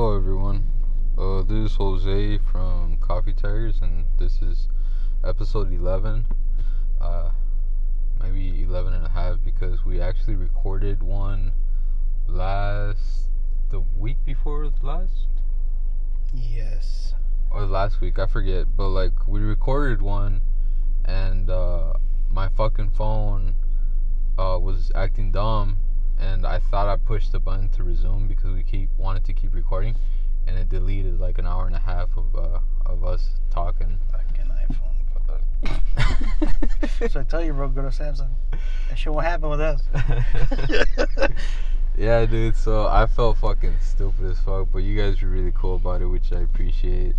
Hello, everyone. Uh, this is Jose from Coffee Tires, and this is episode 11. Uh, maybe 11 and a half because we actually recorded one last. the week before last? Yes. Or last week, I forget. But, like, we recorded one, and uh, my fucking phone uh, was acting dumb and I thought I pushed the button to resume because we keep wanted to keep recording, and it deleted like an hour and a half of uh, of us talking. Fucking iPhone. so I tell you, bro, go to Samsung. That shit won't happen with us. yeah, dude. So I felt fucking stupid as fuck, but you guys were really cool about it, which I appreciate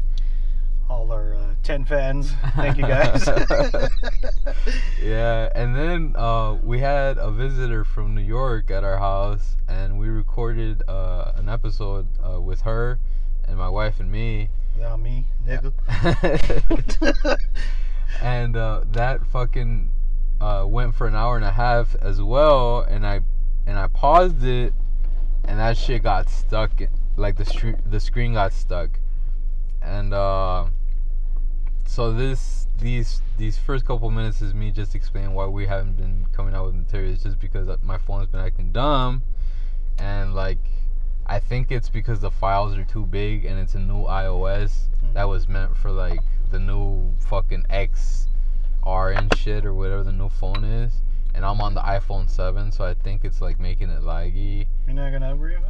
all our uh, 10 fans. Thank you guys. yeah, and then uh, we had a visitor from New York at our house, and we recorded uh, an episode uh, with her and my wife and me. Without me, nigga. and uh, that fucking uh, went for an hour and a half as well, and I and I paused it, and that shit got stuck. Like the str- the screen got stuck, and uh, so this these these first couple minutes is me just explaining why we haven't been coming out with materials just because my phone's been acting dumb and like I think it's because the files are too big and it's a new iOS mm-hmm. that was meant for like the new fucking XR and shit or whatever the new phone is and I'm on the iPhone 7 so I think it's like making it laggy. You're not gonna upgrade it?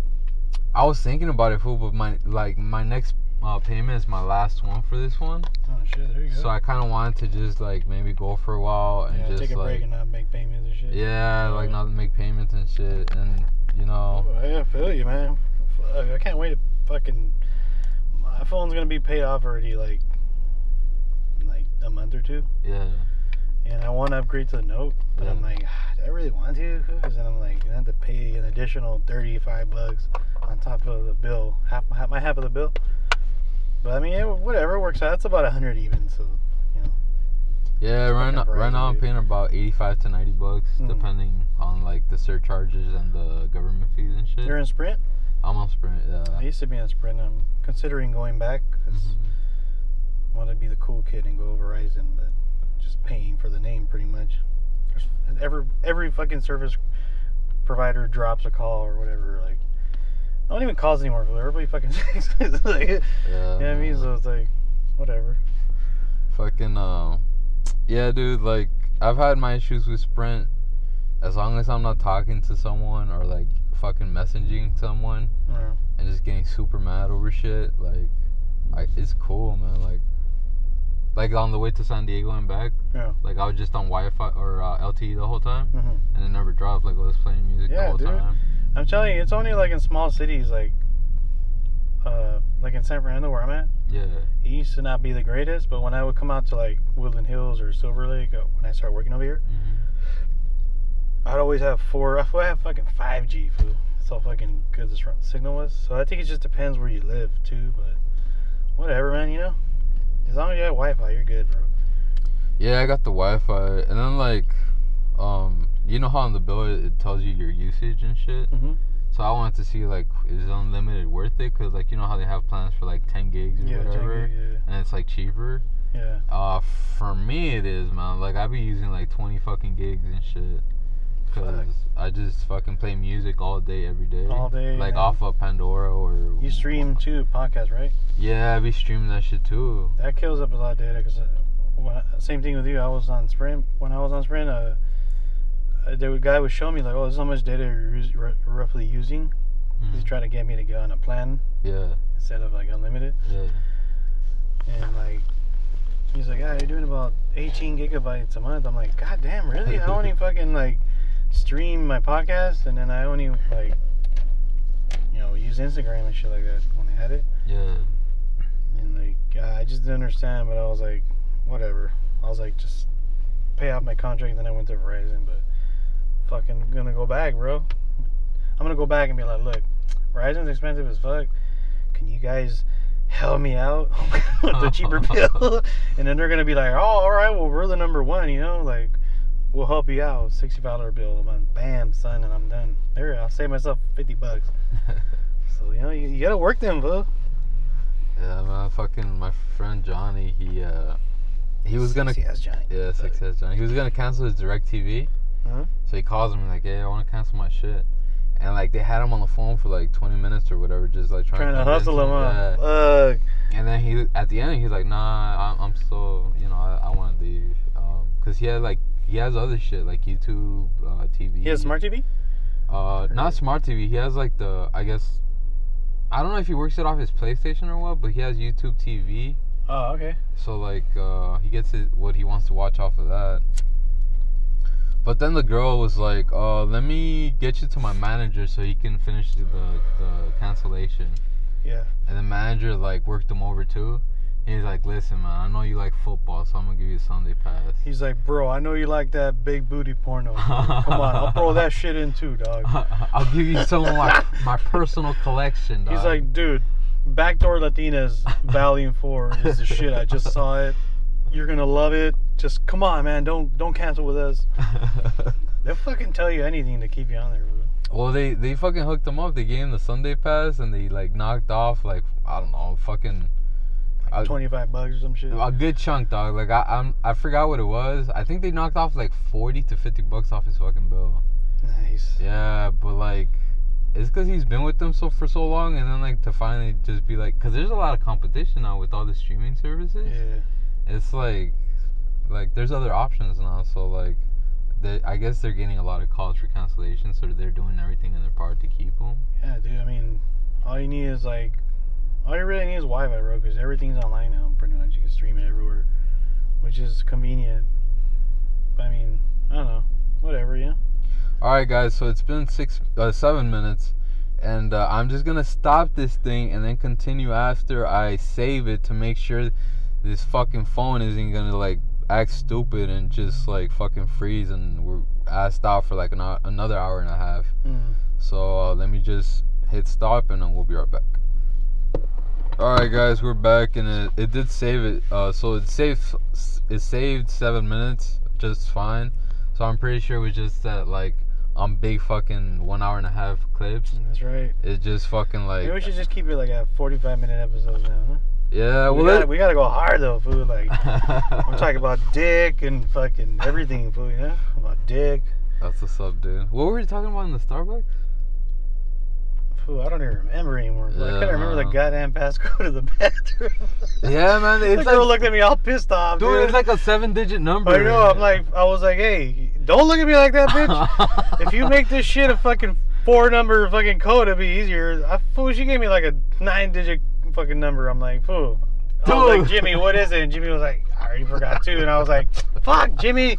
I was thinking about it, fool, but my like my next uh, payment is my last one for this one. Oh shit, there you go. So I kind of wanted to just like maybe go for a while and yeah, just take a like, break and not make payments and shit. Yeah, like not make payments and shit, and you know. Oh, yeah, I feel you, man. I can't wait to fucking. My phone's gonna be paid off already, like, in like a month or two. Yeah. And I want to upgrade to the Note, but yeah. I'm like, ah, do I really want to? Because then I'm like, I have to pay an additional thirty-five bucks on top of the bill, half my half of the bill. But I mean, it, whatever works out. It's about hundred even, so you know. Yeah, right now, right now I'm paying about eighty-five to ninety bucks, mm. depending on like the surcharges and the government fees and shit. You're in Sprint. I'm on Sprint. Yeah. I used to be on Sprint. I'm considering going back because mm-hmm. I want to be the cool kid and go Verizon, but just paying for the name pretty much. every every fucking service provider drops a call or whatever, like I don't even calls anymore. Everybody fucking like, yeah, you know what I mean? So it's like, whatever. Fucking, uh, yeah, dude. Like, I've had my issues with Sprint. As long as I'm not talking to someone or like fucking messaging someone yeah. and just getting super mad over shit, like, I, it's cool, man. Like, like on the way to San Diego and back. Yeah. Like I was just on Wi-Fi or uh, LTE the whole time, mm-hmm. and it never dropped. Like I was playing music yeah, the whole dude. time. I'm telling you, it's only like in small cities, like uh, like in San Fernando where I'm at. Yeah. It used to not be the greatest, but when I would come out to like Woodland Hills or Silver Lake, uh, when I started working over here, mm-hmm. I'd always have four. I have fucking five G food. That's how fucking good this signal was. So I think it just depends where you live too, but whatever, man. You know, as long as you have Wi-Fi, you're good, bro. Yeah, I got the Wi-Fi, and then like, um, you know how on the bill it tells you your usage and shit. Mm-hmm. So I wanted to see like is unlimited worth it? Cause like you know how they have plans for like 10 gigs or yeah, whatever, gig, yeah. and it's like cheaper. Yeah. Uh, for me it is man. Like I be using like 20 fucking gigs and shit. Cause Fuck. I just fucking play music all day, every day. All day. Like yeah. off of Pandora or. You stream too, podcast, right? Yeah, I be streaming that shit too. That kills up a lot of data. Cause uh, same thing with you. I was on Sprint when I was on Sprint. Uh, the guy was showing me like, oh, this is how much data you're r- roughly using. Mm. He's trying to get me to go on a plan. Yeah. Instead of like unlimited. Yeah. And like, he's like, yeah, you're doing about 18 gigabytes a month. I'm like, god damn, really? I only fucking like stream my podcast, and then I only like, you know, use Instagram and shit like that when I had it. Yeah. And like, I just didn't understand, but I was like, whatever. I was like, just pay off my contract, and then I went to Verizon, but fucking gonna go back, bro. I'm gonna go back and be like, look, Verizon's expensive as fuck. Can you guys help me out with the cheaper bill? and then they're gonna be like, oh, all right, well, we're the number one, you know, like we'll help you out. Sixty-five dollar bill, man. Bam, son, and I'm done. There, I'll save myself fifty bucks. so you know, you, you gotta work them, bro. Yeah, man. Fucking my friend Johnny. He uh, he was gonna. Yes, Johnny. Yeah, success Johnny. He was gonna cancel his DirecTV. Uh-huh. So he calls him like, "Hey, I want to cancel my shit." And like they had him on the phone for like 20 minutes or whatever, just like trying, Trying to hustle him, huh? Fuck. And then he at the end he's like, "Nah, I'm, I'm still, you know, I, I want to leave." Um, cause he had like he has other shit like YouTube, uh, TV. He has smart TV. Uh, not smart TV. He has like the I guess. I don't know if he works it off his PlayStation or what, but he has YouTube TV. Oh, okay. So like uh, he gets it what he wants to watch off of that. But then the girl was like, "Uh, let me get you to my manager so he can finish the the cancellation." Yeah. And the manager like worked him over too. He's like, "Listen, man, I know you like football, so I'm gonna give you a Sunday pass." He's like, bro, I know you like that big booty porno. Come on, I'll throw that shit in too, dog. I'll give you some of my my personal collection. Dog. He's like, dude, Backdoor Latinas Volume Four is the shit. I just saw it. You're gonna love it. Just come on, man. Don't don't cancel with us. They'll fucking tell you anything to keep you on there, bro. well, they they fucking hooked him up. They gave him the Sunday pass, and they like knocked off like I don't know, fucking Like Twenty five bucks or some shit. a good chunk, dog. Like I I'm I forgot what it was. I think they knocked off like 40 to 50 bucks off his fucking bill. Nice. Yeah, but like, it's because he's been with them so for so long, and then like to finally just be like, because there's a lot of competition now with all the streaming services. Yeah. It's like, like there's other options now. So like, they I guess they're getting a lot of calls for cancellation, so they're doing everything in their power to keep them. Yeah, dude. I mean, all you need is like, all you really need is Wi-Fi, bro, because everything's online now. Pretty much, you can stream it everywhere, which is convenient. But I mean, I don't know. Whatever, yeah. All right, guys. So it's been six, uh, seven minutes, and uh, I'm just gonna stop this thing and then continue after I save it to make sure this fucking phone isn't gonna like act stupid and just like fucking freeze and we're asked out for like an hour, another hour and a half. Mm. So uh, let me just hit stop and then we'll be right back. All right, guys, we're back and it, it did save it. Uh, so it saved it saved seven minutes just fine. So I'm pretty sure it was just that like on big fucking one hour and a half clips. That's right. It just fucking like Maybe we should just keep it like a 45 minute episodes now, huh? Yeah. we, gotta, we gotta go hard though, fool. Like, I'm talking about dick and fucking everything, fool, you know? About dick. That's what's up, dude. What were you talking about in the Starbucks? Fool, I don't even remember anymore. fool. I Yeah, couldn't remember the goddamn passcode of the bathroom. Yeah, man. the It's girl looked at me all pissed off, dude. dude, it's like a seven-digit number. I know. I'm like, I was like, hey, don't look at me like that, bitch. if you make this shit a fucking four number fucking code, it'd be easier. I, fool, she gave me like a nine digit fucking number. I'm like, fool. I was like, Jimmy, what is it? And Jimmy was like, I already forgot too. And I was like, fuck, Jimmy.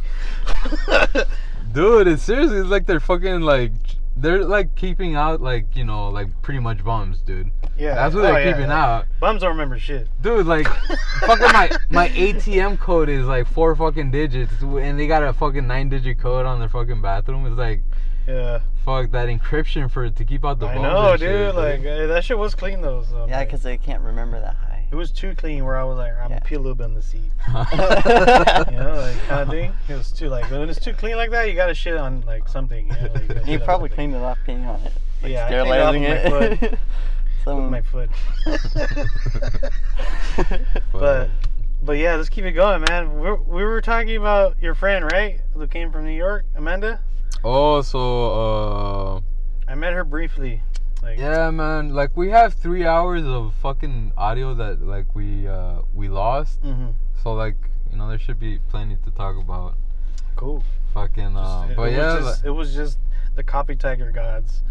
Dude, it's seriously it's like they're fucking like they're like keeping out like you know like pretty much bums, dude. yeah, That's what oh, they're yeah, keeping yeah. out, Bums don't remember shit. dude. Like fucking my my ATM code is like four fucking digits, and they got a fucking nine digit code on their fucking bathroom. It's like Yeah, fuck that encryption for to keep out the I bums. know, dude. shit, like uh, that shit was clean though. So I'm Yeah, like- because they can't remember that high. it was too clean. Where I was like, I'm Yeah. gonna pee a little bit in the seat. dude. You know, like kind of thing. It was too like when it's too clean like that, you gotta shit on like something. You know, like, you gotta He shit on probably something. cleaned it off peeing on it. Like Yeah, I cleaned it off sterilizing with my it. with my foot. but but yeah, let's keep it going, man. We're, we were talking about your friend, right? Who came from New York, Amanda. Oh, so uh, I met her briefly. Like, yeah, man. Like we have three hours of fucking audio that like we uh we lost. hmm So like you know there should be plenty to talk about. Cool. Fucking uh, Just- but it yeah, was just, it was just the copy tiger gods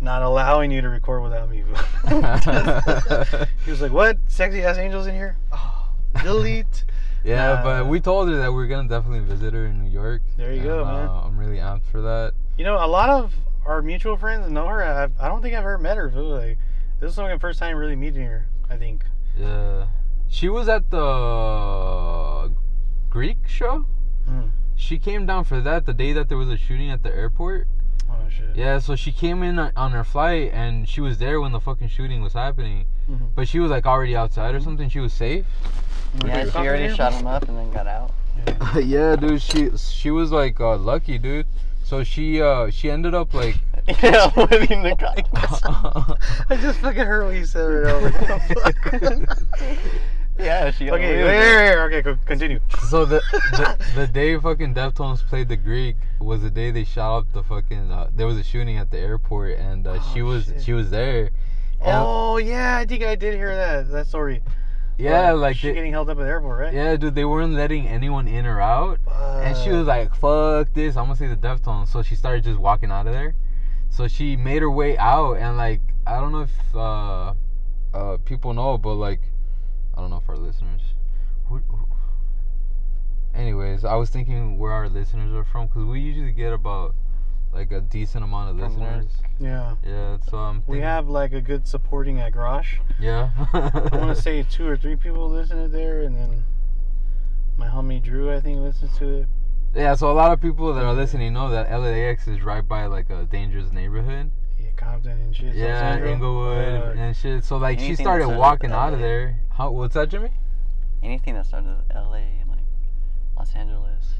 not allowing you to record without me. he was like, "What? Sexy ass angels in here? Oh, delete." yeah, Nah. but we told her that we're gonna definitely visit her in New York. There you and, go, man. Uh, I'm really amped for that. You know, a lot of our mutual friends know her. I've, I don't think I've ever met her. Fool. Like, this is like the first time really meeting her. I think. Yeah, she was at the Greek show. Mm. She came down for that the day that there was a shooting at the airport. Oh shit. Yeah, so she came in on her flight and she was there when the fucking shooting was happening. Mhm. But she was like already outside or something. She was safe. Wanna yeah, she already shot him up and then got out. Yeah. yeah, dude. She she was like uh, lucky, dude. So she uh she ended up like yeah, living the guy. I just fucking heard what you said right now. Like, what the fuck? yeah, she got okay, away wait, wait, wait, okay, continue. so the, the the day fucking Deftones played the Greek was the day they shot up the fucking uh, there was a shooting at the airport and uh, she Oh, was shit. she was there. Oh yeah, I think I did hear that that story. Yeah, like she they- getting held up at the airport, right? yeah, dude, they weren't letting anyone in or out. And she was like, fuck this. I'm gonna say the Deftones. So she started just walking out of there. So she made her way out. And, like, I don't know if uh, uh, people know, but, like, I don't know if our listeners. Who, who, anyways, I was thinking where our listeners are from. Because we usually get about, like, a decent amount of From listeners. yeah. Yeah, so I'm We have like a good supporting at Garage. Yeah. I want to say two or three people listen to there, and then my homie Drew, I think, listens to it. Yeah, so a lot of people that are listening know that LAX is right by, like, a dangerous neighborhood. Yeah, Compton and shit. Yeah, San Inglewood Uh, and shit. So like she started walking with out of there. How? What's that, Jimmy? Anything that started with LA and like Los Angeles.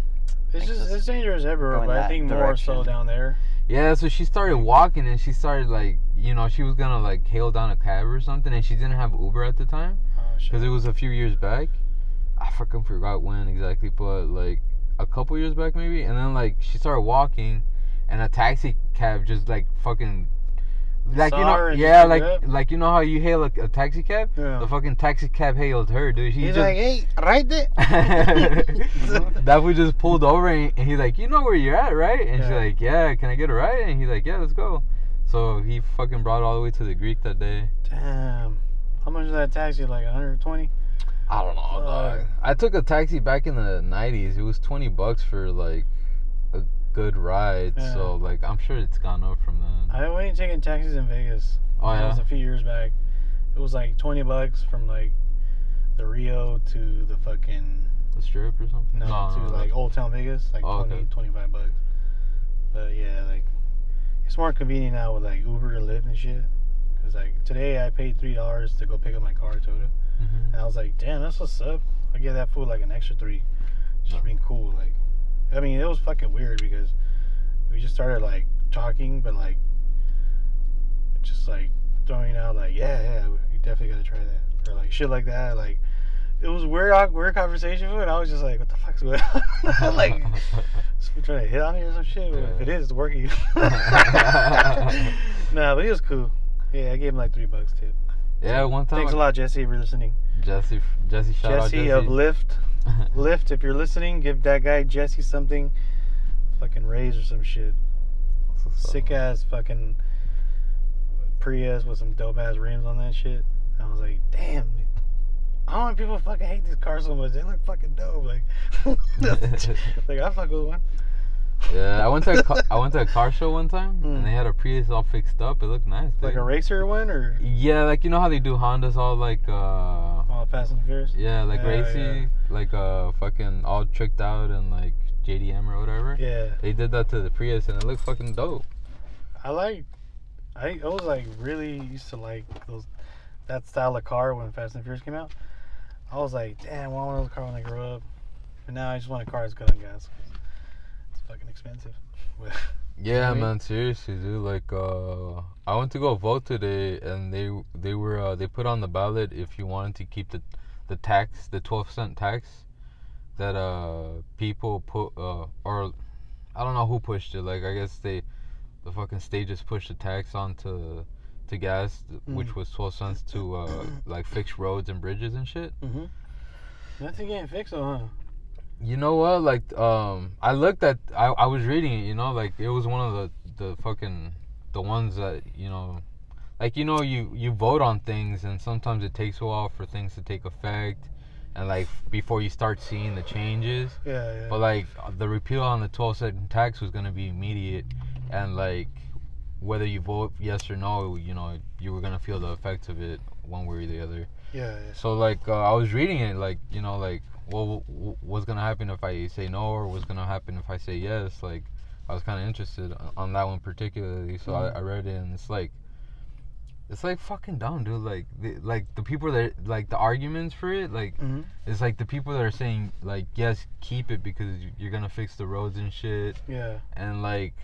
It's just just it's dangerous everywhere, go but I that think more so down there. Yeah. So she started walking and she started like you know she was gonna like hail down a cab or something and she didn't have Uber at the time Oh because it was a few years back. I fucking forgot when exactly, but like a couple years back maybe. And then like she started walking, and a taxi cab just like fucking. Like you know, yeah, like picked like you know how you hail a, a taxi cab. Yeah. The fucking taxi cab hailed her, dude. She He's just, like, hey, right there. that we just pulled over and, and he's like, you know where you're at, right? And she's like, yeah, can I get a ride? And he's like, yeah, let's go. So he fucking brought all the way to the Greek that day. Damn. How much is that taxi? Like 120? I don't know, Fuck. dog. I took a taxi back in the '90s. It was 20 bucks for like a good ride. Yeah. So like, I'm sure it's gone up from then. I went taking taxis in Vegas. Oh That was a few years back. It was like 20 bucks from like the Rio to the fucking The strip or something? no, to no, like no. Old Town Vegas, like Oh, 20, okay. 25 bucks. But yeah, like it's more convenient now with like Uber and Lyft and shit. Cause like today I paid three dollars to go pick up my car at Toyota, Mhm. and I was like, damn, that's what's up. I get that fool like an extra three, just Yeah. being cool. Like, I mean, it was fucking weird because we just started like talking, but like just like throwing out like, yeah, yeah, we definitely gotta try that, or like shit like that. Like, it was weird, weird conversation, and I was just like, what the fuck's going on? like, trying to hit on me or some shit? But If it is, it's working. nah, but he was cool. Yeah, I gave him like three bucks tip. yeah, one time. Thanks a lot, Jesse, for listening. Jesse, Jesse, shout out Jesse Jesse. of Lyft. Lyft, if you're listening, give that guy Jesse something. Fucking raise or some shit. That's what's up. Sick ass fucking Prius with some dope ass rims on that shit. I was like, damn. dude. I don't know people fucking hate these cars so much. They look fucking dope. Like, like I fuck with one. Yeah, I went to a car, I went to a car show one time Mm. and they had a Prius all fixed up. It looked nice. Like a racer one or Yeah, like you know how they do Hondas all like uh oh, Fast and Furious. yeah, like Yeah, racy, like uh fucking all tricked out and like JDM or whatever. Yeah, They did that to the Prius and it looked fucking dope. I like. I, I was like really used to like those that style of car when Fast and Furious came out. I was like, damn, I want one of those car when I grow up. But now I just want a car that's good on gas. It's fucking expensive. Yeah, I mean? man, seriously, dude. Like, uh, I went to go vote today, and they they were uh, they put on the ballot if you wanted to keep the the tax, the twelve cent tax, that uh people put uh or I don't know who pushed it. Like, I guess they the fucking state just pushed the tax onto to gas, which Mm. was twelve cents to uh like fix roads and bridges and shit. mm-hmm. nothing getting fixed, though, huh? You know what? Like, um, I looked at, I, I was reading it. You know, like it was one of the the fucking the ones that you know, like you know, you you vote on things, and sometimes it takes a while for things to take effect, and like before you start seeing the changes. Yeah, yeah. But like the repeal on the twelve cent tax was gonna be immediate, and like whether you vote yes or no, you know, you were gonna feel the effects of it one way or the other. yeah, yeah. So like uh, I was reading it, like you know, like well, what's gonna happen if I say no, or what's gonna happen if I say yes? Like I was kind of interested on- that one particularly, so Mhm. I, I read it, and it's like it's like fucking dumb, dude. Like, the, like the people that like the arguments for it, like Mhm. it's like the people that are saying like yes, keep it because you- you're gonna fix the roads and shit, Yeah, and like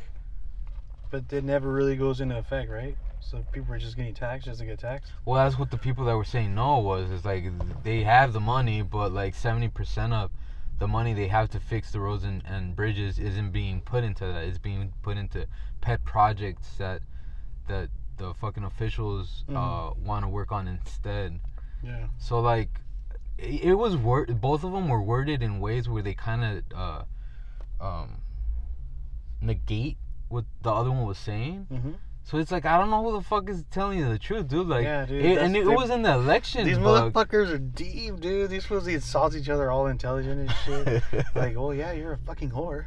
but it never really goes into effect, right? So people are just getting taxed just to get taxed. well, that's what the people that were saying no was. It's like they have the money, but like seventy percent of the money they have to fix the roads and, and bridges isn't being put into that. It's being put into pet projects that that the fucking officials uh, Mhm. want to work on instead. Yeah. So like, it, it was word. Both of them were worded in ways where they kind of uh, um, negate what the other one was saying. Mm-hmm. So it's like I don't know who the fuck is telling you the truth, dude. Like, Yeah, dude, it, and it the- was in the election. These bug. motherfuckers are deep, dude. These fools insult each other all intelligent and shit. like, oh yeah, you're a fucking whore.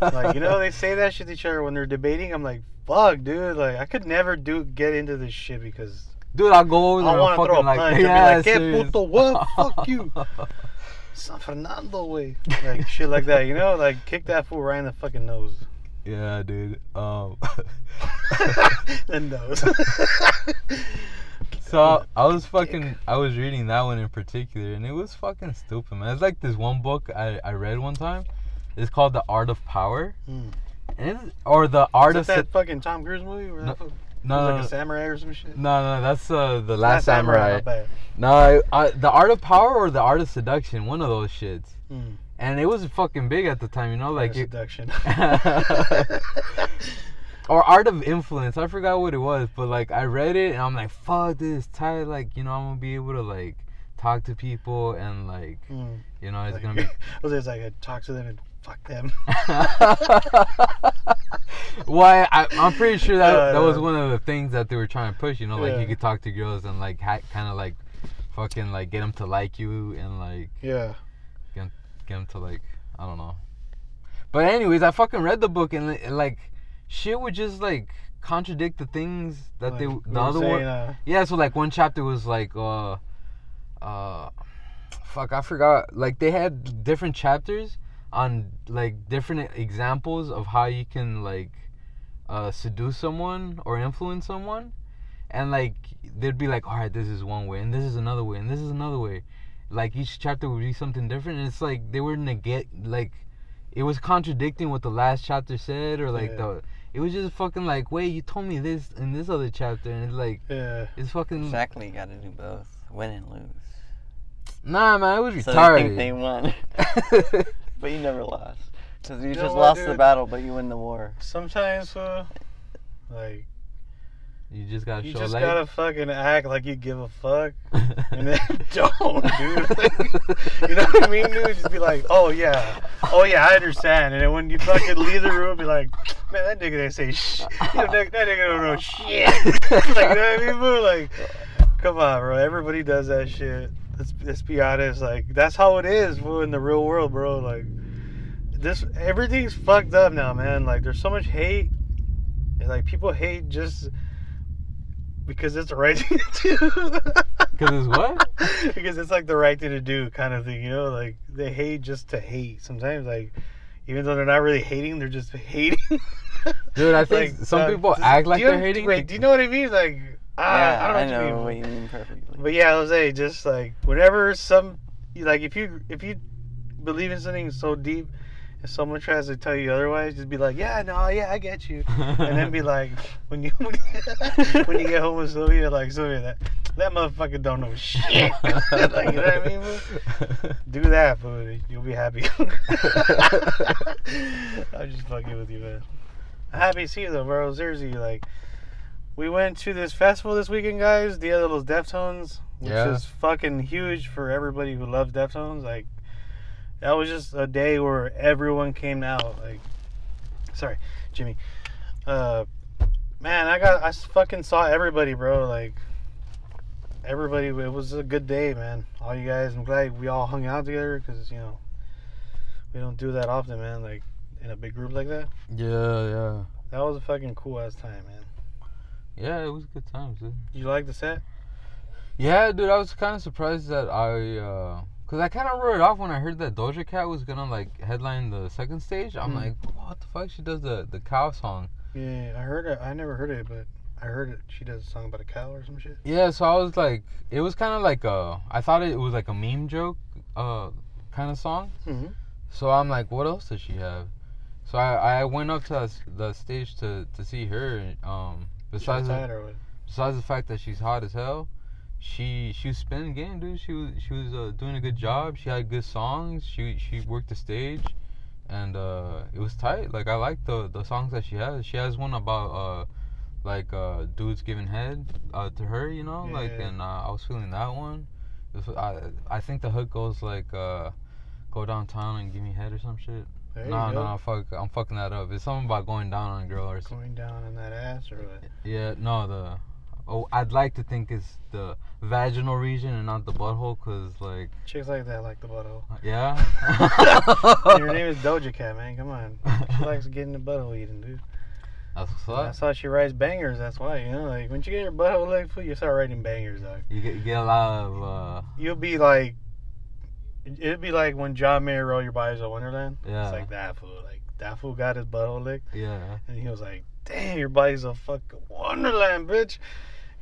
like, you know, they say that shit to each other when they're debating. I'm like, fuck, dude. Like, I could never do get into this shit because dude, I'll go over I there and wanna fucking throw a like, punch be yeah, like, "Que puto what? Fuck you. San Fernando way. Like shit like that, you know? Like kick that fool right in the fucking nose. Yeah, dude. Um, the nose. so I was fucking, I was reading that one in particular, and it was fucking stupid, man. It's like this one book I, I read one time. It's called The Art of Power, Hmm. and or the Art of that that fucking Tom Cruise movie where No, no, like no, a samurai or some shit? no, no, that's uh, the Last Samurai. bad. No, I, I, the Art of Power or the Art of Seduction, one of those shits. Hmm. And it was fucking big at the time, you know, like it, seduction. or Art of Influence. I forgot what it was, but like I read it and I'm like, fuck this, tight. Like you know, I'm gonna be able to like talk to people and like Hmm. you know, it's Like, gonna be. was it like I talk to them and fuck them? well, I, I'm pretty sure that Yeah, that was one of the things that they were trying to push. You know, like Yeah. you could talk to girls and like ha- kind of like fucking like get them to like you and like Yeah. Get them to like I don't know. But anyways, I fucking read the book and, li- like shit would just like contradict the things that they Like, we the other saying, one. uh, Yeah, so like one chapter was like uh uh fuck, I forgot. Like they had different chapters on like different examples of how you can like uh seduce someone or influence someone. And like they'd be like, "All right, this is one way and this is another way and this is another way." Like each chapter would be something different and it's like they were negate like it was contradicting what the last chapter said or like Yeah. the it was just fucking like, "Wait, you told me this in this other chapter." And it's like yeah. it's fucking Exactly, you gotta do both. Win and lose. Nah, man, it was So they think they won, but you never lost. Because you You know just what, lost the battle, but you win the war. Sometimes, uh, like you just gotta you show just light. gotta fucking act like you give a fuck, and then don't, dude. you know what I mean, dude? Just be like, oh yeah, oh yeah, I understand. And then when you fucking leave the room, be like, man, that nigga didn't say shit. You know, that, that nigga don't know shit. like, you know what I mean, bro? Like, come on, bro. Everybody does that shit. Let's let's be honest. Like, that's how it is, bro, in the real world, bro. Like, this everything's fucked up now, man. Like, there's so much hate. And, like, people hate just because it's the right thing to do. Because it's what? because it's like the right thing to do, kind of thing. You know, like they hate just to hate. Sometimes, like even though they're not really hating, they're just hating. Dude, I think like, some uh, people does- act like you they're know- hating. Wait, do you know what I mean? Like, ah, yeah, I don't know, what you what mean. you mean perfectly. But yeah, Jose, just like whenever some, like if you if you believe in something so deep, and someone tries to tell you otherwise, just be like, yeah, no, yeah, I get you, and then be like, when you when you get home with Sylvia, like Sylvia, that that motherfucker don't know shit. like, you know what I mean? bro? Do that, bro. You'll be happy. I'm just fucking with you, man. I'm happy to see you though, bro. Seriously, like we went to this festival this weekend, guys. Dia de los Deftones, which Yeah. is fucking huge for everybody who loves Deftones. Like that was just a day where everyone came out. Like, sorry, Jimmy. Uh, man, I got I fucking saw everybody, bro. Like everybody. It was a good day, man. All you guys. I'm glad we all hung out together because you know we don't do that often, man. Like in a big group like that. yeah, yeah. That was a fucking cool ass time, man. Yeah, it was a good times, dude. You like the set? Yeah, dude, I was kind of surprised that I, uh, cause I kind of wrote it off when I heard that Doja Cat was gonna like headline the second stage. I'm Hmm. like, what the fuck? She does the the cow song. Yeah, I heard it. I never heard it, but I heard it. She does a song about a cow or some shit. Yeah, so I was like, it was kind of like a, I thought it was like a meme joke, uh, kind of song. Mm-hmm. So I'm like, what else does she have? So I, I went up to the stage to, to see her. Um, besides the, besides the fact that she's hot as hell, she she was spinning game, dude. She was she was uh, doing a good job. She had good songs. She she worked the stage, and uh, it was tight. Like I like the the songs that she has. She has one about uh like uh dudes giving head uh to her, you know, like and uh, I was feeling that one. Was- I I think the hook goes like uh go downtown and give me head or some shit. No, no, no, fuck, I'm fucking that up. It's something about going down on a girl or something. Going down on that ass or what? Yeah, no, the. Oh, I'd like to think it's the vaginal region and not the butthole, cause like, Chicks like that like the butthole. yeah. Your name is Doja Cat, man. Come on. She likes getting the butthole eaten, dude. That's what's up. That's how she writes bangers. That's why, you know, like when you get your butthole licked, you start writing bangers, dog. You get, you get a lot of. uh You'll be like, it'd be like when John Mayer wrote Your Body's a Wonderland. Yeah. It's like that fool. Like that fool got his butthole licked, Yeah. and he was like, "Damn, your body's a fucking Wonderland, bitch."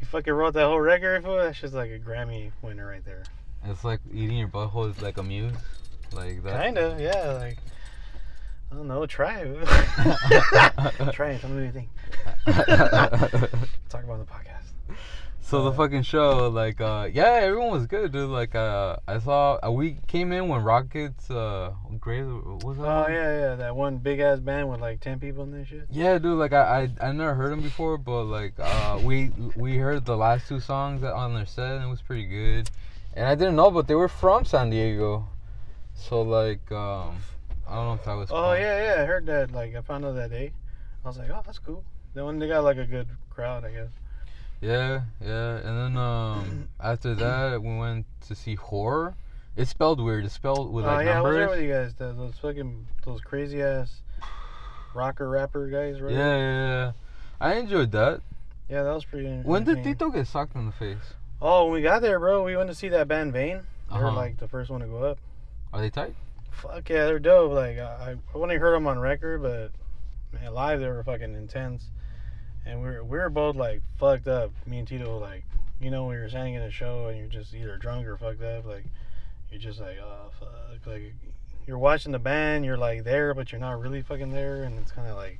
He fucking wrote that whole record fool. That's just like a Grammy winner right there. It's like eating your butthole is like a muse, like that. Kinda, yeah. Like I don't know. Try it. try it. Tell me what you think. Talk about the podcast. So the fucking show, like, uh, yeah, everyone was good, dude. Like, uh, I saw uh, we came in when Rockets, uh, great. What was that? Oh one? yeah, yeah. That one big ass band with like ten people in this shit. Yeah, dude. Like I, I, I never heard them before, but like, uh, we we heard the last two songs on their set, and it was pretty good. And I didn't know, but they were from San Diego, so like, um, I don't know if that was. Oh fun. yeah, yeah. I heard that. Like I found out that day. I was like, oh, that's cool. Then when they got like a good crowd, I guess. Yeah, yeah. And then um, after that, we went to see horror. It's spelled weird. It's spelled with Oh like yeah, I was there numbers. with you guys. Those, those fucking those crazy ass rocker rapper guys, yeah, right? yeah, yeah. I enjoyed that. Yeah, that was pretty. When did. Tito get socked in the face? Oh, when we got there, bro, we went to see that band Vein. They were Uh-huh. like the first one to go up. Are they tight? Fuck yeah, they're dope. Like I, I only heard them on record, but man, live they were fucking intense. And we were we were both like fucked up. Me and Tito like, you know, when you're standing in a show and you're just either drunk or fucked up, like you're just like, oh fuck, like you're watching the band, you're like there, but you're not really fucking there, and it's kind of like.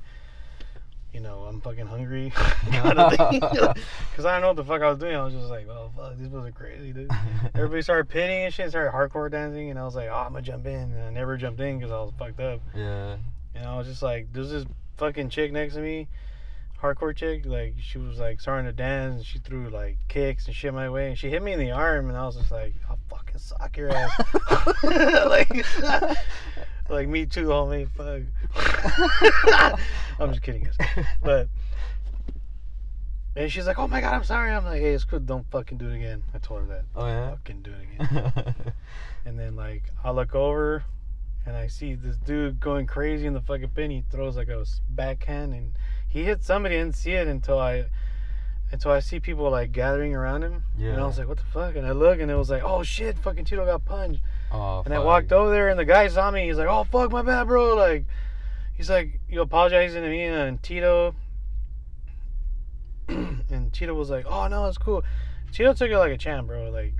You know, I'm fucking hungry, kind of thing. Because I don't know what the fuck I was doing. I was just like, oh fuck, these was crazy, dude. Everybody started pitting and shit, started hardcore dancing, and I was like, oh, I'm gonna jump in. And I never jumped in because I was fucked up. yeah. And I was just like, there's this fucking chick next to me, hardcore chick. Like, she was like starting to dance, and she threw like kicks and shit my way. And she hit me in the arm, and I was just like, I'll fucking sock your ass. like, like, me too, homie. Fuck. I'm just kidding, guys. But. And she's like, "Oh my god, I'm sorry." I'm like, "Hey, it's cool. Don't fucking do it again." I told her that. Oh yeah. Fucking do it again. And then like I look over and I see this dude going crazy in the fucking pin. He throws like a backhand and he hit somebody. I didn't see it until I until I see people like gathering around him. Yeah. And I was like, what the fuck? And I look and it was like, oh shit, fucking Tito got punched. Oh. And I walked over there and the guy saw me. He's like, oh fuck, my bad, bro. Like he's like, you apologizing to me and Tito. and Tito was like, oh no, it's cool. Tito took it like a champ, bro. Like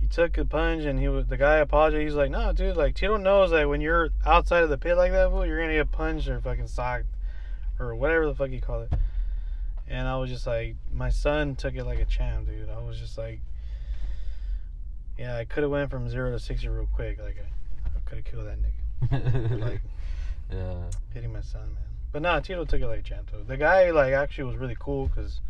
he took a punch and he was the guy apologized. He's like, no, dude. Like Tito knows that when you're outside of the pit like that, fool, you're gonna get punched or fucking socked or whatever the fuck you call it. And I was just like, my son took it like a champ, dude. I was just like, yeah, I could have went from zero to sixty real quick. Like I, I could have killed that nigga. Like yeah. hitting my son, man. But nah, Tito took it like a champ. Though. The guy like actually was really cool because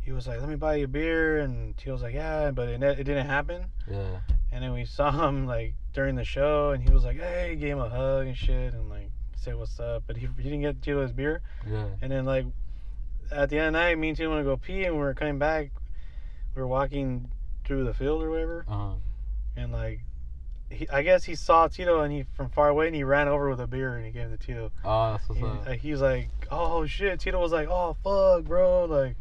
he was like, "Let me buy you a beer," and Tito was like, "Yeah," but it, it didn't happen. Yeah. And then we saw him like during the show, and he was like, "Hey," gave him a hug and shit, and like said what's up. But he, he didn't get Tito his beer. Yeah. And then like at the end of the night, me and Tito want to go pee, and we were coming back. We were walking through the field or whatever, Uh huh. and like. He, I guess he saw Tito and he from far away and he ran over with a beer and he gave it to Tito. Oh, that's what's He, up. like, he was like, "Oh shit!" Tito was like, "Oh fuck, bro!" Like,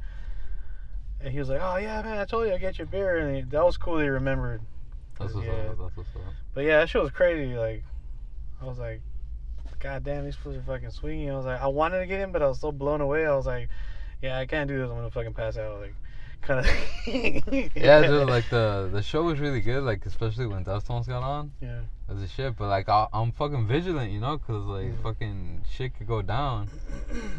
and he was like, "Oh yeah, man, I told you I get you a beer," and he, that was cool. He remembered. That's what's yeah. up. That's what's up. But yeah, that shit was crazy. Like, I was like, "God damn, these fools are fucking swinging." I was like, I wanted to get him, but I was so blown away. I was like, Yeah, I can't do this. I'm gonna fucking pass out. Like, kind of. Yeah, dude, like the the show was really good. Like especially when Deftones got on, Yeah. as a shit. But like I, I'm fucking vigilant, you know, cause like Yeah. fucking shit could go down.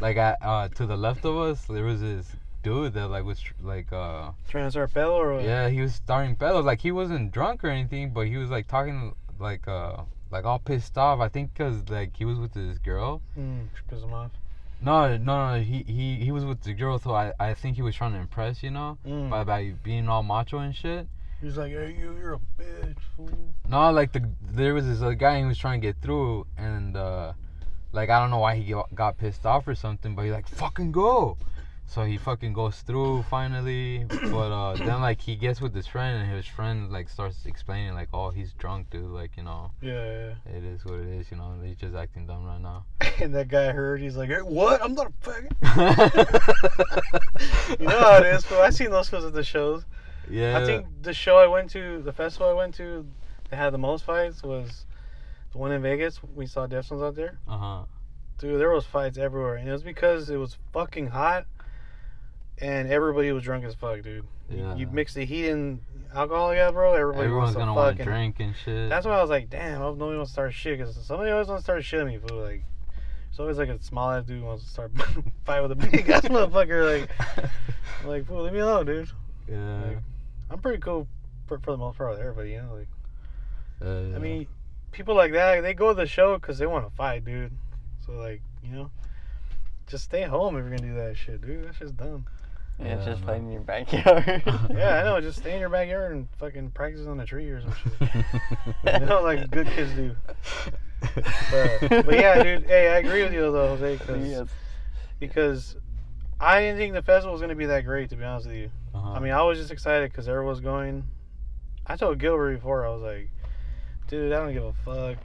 Like I, uh, to the left of us, there was this dude that like was tr- like uh Trying to start fellow or what? yeah he was starting fellow like he wasn't drunk or anything but he was like talking like uh like all pissed off i think because like he was with this girl Mm, piss him off. no no no he he, he was with the girl so I, I think he was trying to impress you know Mm. by, by being all macho and shit He's like, hey, you, you're a bitch, fool. no like the there was this other guy who was trying to get through and uh like i don't know why he got, got pissed off or something but he's like fucking go so he fucking goes through finally but uh then like he gets with his friend and his friend like starts explaining like oh he's drunk dude like you know Yeah, it is what it is you know he's just acting dumb right now and that guy heard. He's like, hey, what? I'm not a faggot. You know how it is, fool. I've seen those fools at the shows. yeah I think the show I went to, the festival I went to, that had the most fights was the one in Vegas. We saw Deftones out there. uh-huh Dude, there was fights everywhere, and it was because it was fucking hot, and everybody was drunk as fuck, dude. You- Yeah. You mix the heat and alcohol, yeah, bro. Everybody everyone's gonna want to drink and shit That's why I was like, damn, I hope nobody wants to start shit, because somebody always wants to start shit at me, fool. Like, it's always like a small ass dude wants to start fight with a big ass motherfucker. Like, I'm like, fool, leave me alone, dude. yeah Like, I'm pretty cool for, for the most part with everybody, you know. Like, uh, I mean, people like that, they go to the show because they want to fight, dude. So like, you know, just stay home if you're gonna do that shit, dude. That's just dumb. Yeah, Yeah, just playing in your backyard. Yeah, I know. Just stay in your backyard and fucking practice on a tree or some shit. you know, like good kids do. But, but yeah, dude. Hey, I agree with you though, Jose, cause, Yes. because I didn't think the festival was gonna be that great, to be honest with you. uh-huh. I mean, I was just excited because everyone was going. I told Gilbert before, I was like, dude, I don't give a fuck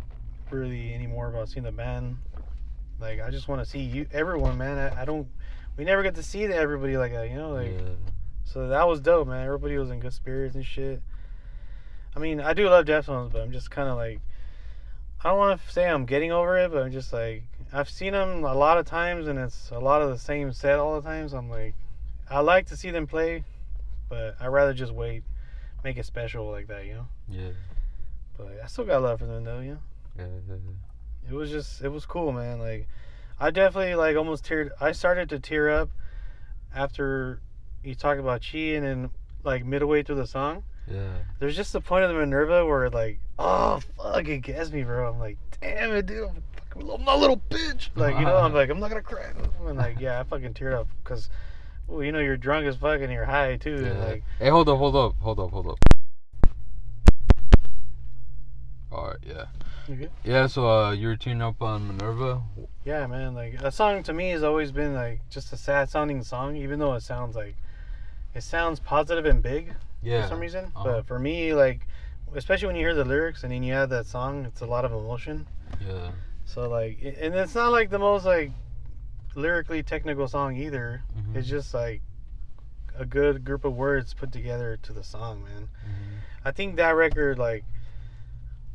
really anymore about seeing the band. Like, I just want to see you, everyone, man. I, I don't, we never get to see everybody like that, you know? Like, yeah. so that was dope, man. Everybody was in good spirits and shit. I mean, I do love Deftones, but I'm just kind of like, I don't want to say I'm getting over it, but I'm just like, I've seen them a lot of times, and it's a lot of the same set all the time. So I'm like, I like to see them play, but I'd rather just wait, make it special like that, you know. yeah But I still got love for them though, you know. yeah It was just, it was cool, man. Like, I definitely like almost teared. I started to tear up after you talked about Chi, and then like midway through the song. yeah There's just the point of the Minerva where like, oh fuck, it gets me, bro. I'm like, damn it, dude. I'm, fucking, I'm not a little bitch. Like, you know, I'm like, I'm not gonna cry. And like, yeah, I fucking teared up because, well, you know, you're drunk as fuck and you're high too. And Yeah. like, Hey, hold up, hold up, hold up, hold up. Alright, yeah. you good? Yeah, so uh, you were tuning up on Minerva. yeah, man. Like, a song to me has always been like just a sad sounding song, even though it sounds like, it sounds positive and big Yeah. for some reason. Uh-huh. But for me, like, especially when you hear the lyrics and then you add that song, it's a lot of emotion. Yeah. So like, and it's not like the most like lyrically technical song either. Mhm. It's just like a good group of words put together to the song, man. Mhm. I think that record, like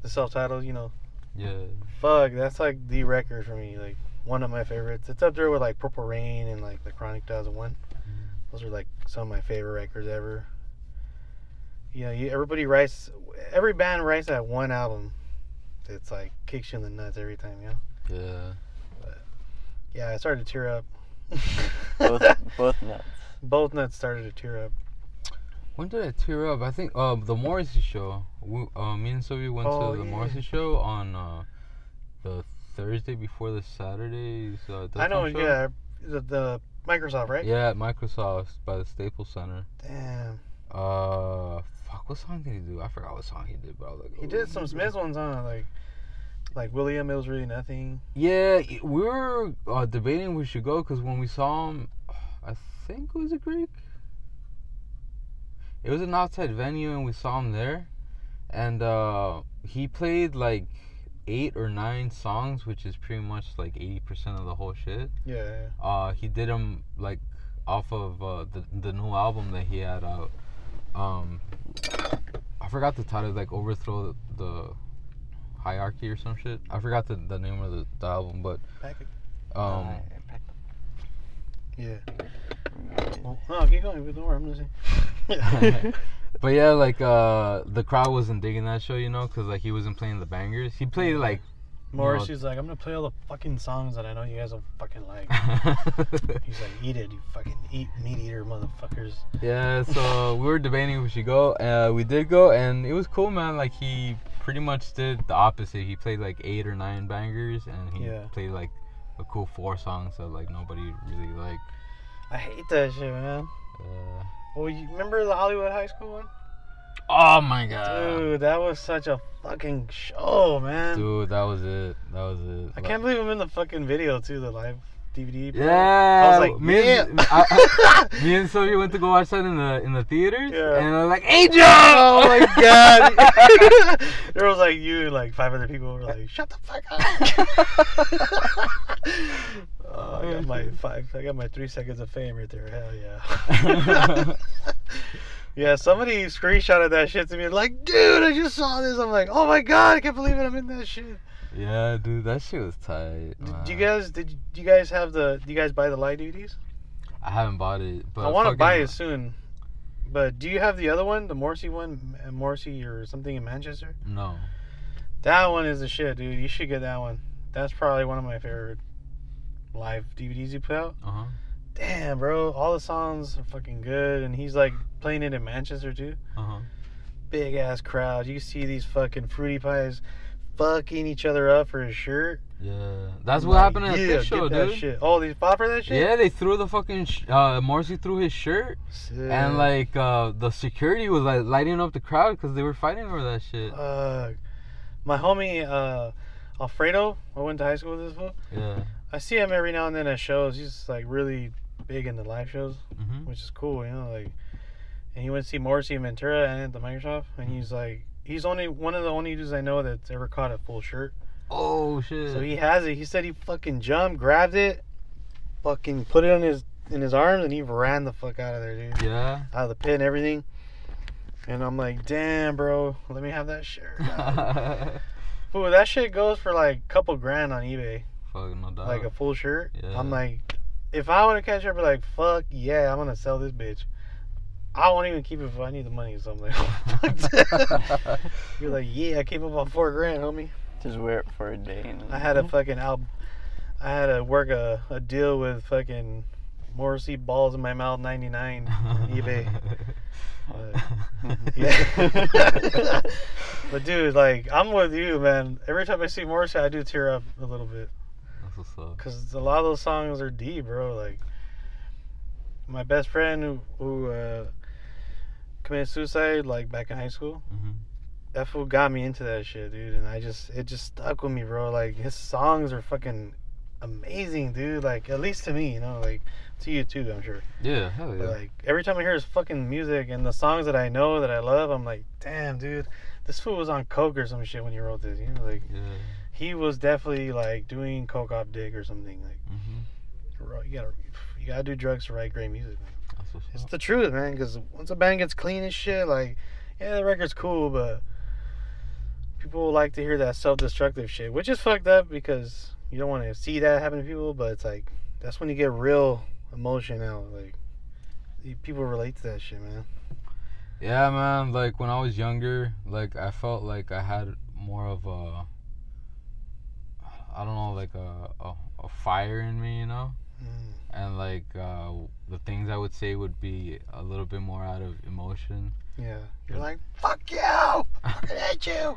the self-titled, you know, Yeah. fuck, that's like the record for me. Like one of my favorites. It's up there with like Purple Rain and like the Chronic 2001. Mm-hmm. Those are like some of my favorite records ever. You know, you, everybody writes, every band writes that one album. It's like kicks you in the nuts every time, you know. Yeah. Yeah, I started to tear up. both both nuts. Both nuts started to tear up. When did I tear up? I think uh, the Morrissey show. We, uh, me and Sylvia went Oh, to the yeah. Morrissey show on uh, the Thursday before the Saturday's. Uh, I know, show. yeah, the, the Microsoft, right? Yeah, Microsoft by the Staples Center. Damn, Uh, fuck, what song did he do? I forgot what song he did, but I was like, he oh, did some Smiths ones on it, like, like William. It was really nothing. Yeah, we were uh, debating we should go because when we saw him, I think it was a Greek. It was an outside venue and we saw him there, and uh, he played like eight or nine songs, which is pretty much like eighty percent of the whole shit. Yeah, Uh, he did them like off of uh, the the new album that he had out. Um, I forgot the title, like overthrow the, the hierarchy or some shit. I forgot the, the name of the, the album, but Pack it. um, Uh, yeah. No, keep going. Don't worry, I'm listening. but yeah, like uh, the crowd wasn't digging that show, you know, because like he wasn't playing the bangers. He played like. Morrissey's like, I'm gonna play all the fucking songs that I know you guys will fucking like. He's like, eat it, you fucking eat meat eater motherfuckers. yeah, so we were debating if we should go. Uh, we did go, and it was cool, man. Like he pretty much did the opposite. He played like eight or nine bangers, and he Yeah. played like a cool four songs that like nobody really liked. I hate that shit, man. Uh, Well, you remember the Hollywood High School one? oh my god, Dude, that was such a fucking show, man. dude, that was it. That was it. I can't believe I'm in the fucking video too, the live DVD. Yeah, I was like, me, and. I, I- me and Sylvia went to go watch that in the in the theaters, Yeah. and I was like, "Angel!" Oh my god! there was like you and like five other people were like, "Shut the fuck up!" Oh, I got my five. I got my three seconds of fame right there. Hell yeah! yeah, somebody screenshotted that shit to me. Like, dude, I just saw this. I'm like, oh my god, I can't believe it. I'm in that shit. yeah, dude, that shit was tight. Did man. you guys? Did you, do you guys have the? Do you guys buy the light DVDs? I haven't bought it, but I want to buy it soon. But do you have the other one, the Morrissey one, M- Morrissey or something in Manchester? No. That one is the shit, dude. You should get that one. That's probably one of my favorite live DVDs you put out. Uh huh. Damn, bro, all the songs are fucking good, and he's like playing it in Manchester too. Uh huh. Big ass crowd. You see these fucking fruity pies fucking each other up for his shirt. Yeah, that's what like, happened at yeah, this show, dude. Shit. Oh, they fought for that shit. Yeah, they threw the fucking sh- uh, Morrissey threw his shirt, Sick. and like uh, the security was like lighting up the crowd because they were fighting over that shit. Fuck. my homie uh, Alfredo, I went to high school with this fool. Yeah. I see him every now and then at shows. He's like really big in the live shows, Mhm. which is cool, you know. Like, and he went to see Morrissey in Ventura and at the Microsoft, and he's like, he's only one of the only dudes I know that's ever caught a full shirt. Oh shit. So he has it. He said he fucking jumped, grabbed it, fucking put it on his in his arms, and he ran the fuck out of there, dude, Yeah. out of the pit and everything. And I'm like, damn, bro, let me have that shirt. Fool, that shit goes for like a couple grand on eBay. No doubt. like a full shirt. Yeah. I'm like, if I want to catch up, I'd be like, fuck yeah, I'm gonna sell this bitch. I won't even keep it if I need the money. So I'm like. You're like, yeah, I came up on four grand, homie. Just wear it for a day. And I had a fucking out. I had to work a, a deal with fucking Morrissey balls in my mouth 99 on eBay. But, yeah. but dude, like, I'm with you, man. Every time I see Morrissey, I do tear up a little bit. That's what's up. Cause a lot of those songs are deep, bro. Like my best friend who who uh, committed suicide, like back in high school. Mhm. That fool got me into that shit, dude, and I just it just stuck with me, bro. Like his songs are fucking amazing, dude. Like at least to me, you know, like to you too, I'm sure. Yeah. Hell yeah. But like every time I hear his fucking music and the songs that I know that I love, I'm like, damn, dude, this fool was on coke or some shit when he wrote this. You know, like yeah. He was definitely like doing coke off dick or something. Like Mhm. You gotta you gotta do drugs to write great music, man. It's up. the truth, man. Because once a band gets clean as shit, like yeah, the record's cool, but people like to hear that self-destructive shit, which is fucked up because you don't want to see that happen to people. But it's like that's when you get real emotion out. Like people relate to that shit, man. Yeah, man. Like when I was younger, like I felt like I had more of a, I don't know, like a a, a fire in me, you know. Mm. And like uh, the things I would say would be a little bit more out of emotion. Yeah, you're like fuck you, I fucking hate you.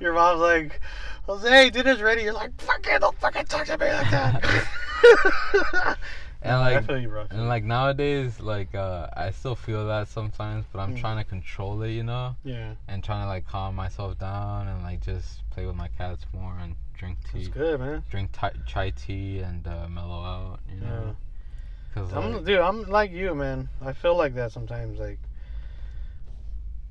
Your mom's like, Jose, dinner's ready. You're like, fuck it, don't fucking talk to me like that. And I like feel you, bro. And like nowadays, like uh, I still feel that sometimes, but I'm Mm. trying to control it, you know, yeah, and trying to like calm myself down and like just play with my cats more and drink tea, it's good, man. drink ti- chai tea and uh, mellow out, you know. Cause I'm, like, dude, I'm like you, man. I feel like that sometimes. Like,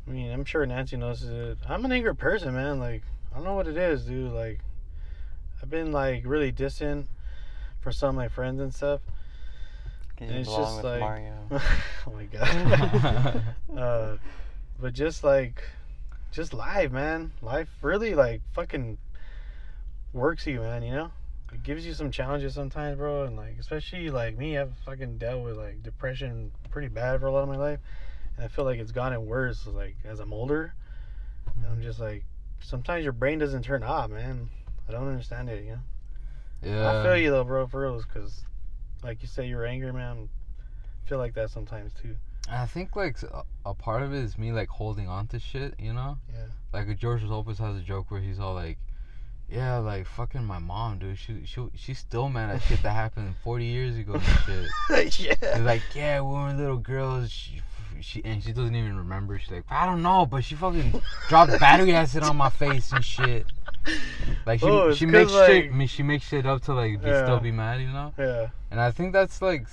I mean, I'm sure Nancy knows it. I'm an angry person, man. Like, I don't know what it is, dude. Like, I've been like really distant for some of my friends and stuff. 'Cause And it's just with like, Mario. oh my god. uh, but just like, just life, man. Life really like fucking works you, man. You know. it gives you some challenges sometimes, bro. And like, especially like me, I've fucking dealt with like depression pretty bad for a lot of my life, and I feel like it's gotten worse like as I'm older. And I'm just like, sometimes your brain doesn't turn off, man. I don't understand it, you know. Yeah. I feel you though, bro, for reals, because like you say, you're angry, man. I feel like that sometimes too. I think like a part of it is me like holding on to shit, you know? Yeah. Like George Lopez has a joke where he's all like, "Yeah, like fucking my mom, dude. She she she's still mad at shit that happened 40 years ago and shit." yeah. Like, "Yeah, we were little girls." She, she and she doesn't even remember. She's like, "I don't know, but she fucking dropped battery acid on my face and shit." Like she Oh, she makes shit like- me she makes shit up to like be Yeah. still be mad, you know? Yeah. And I think that's like,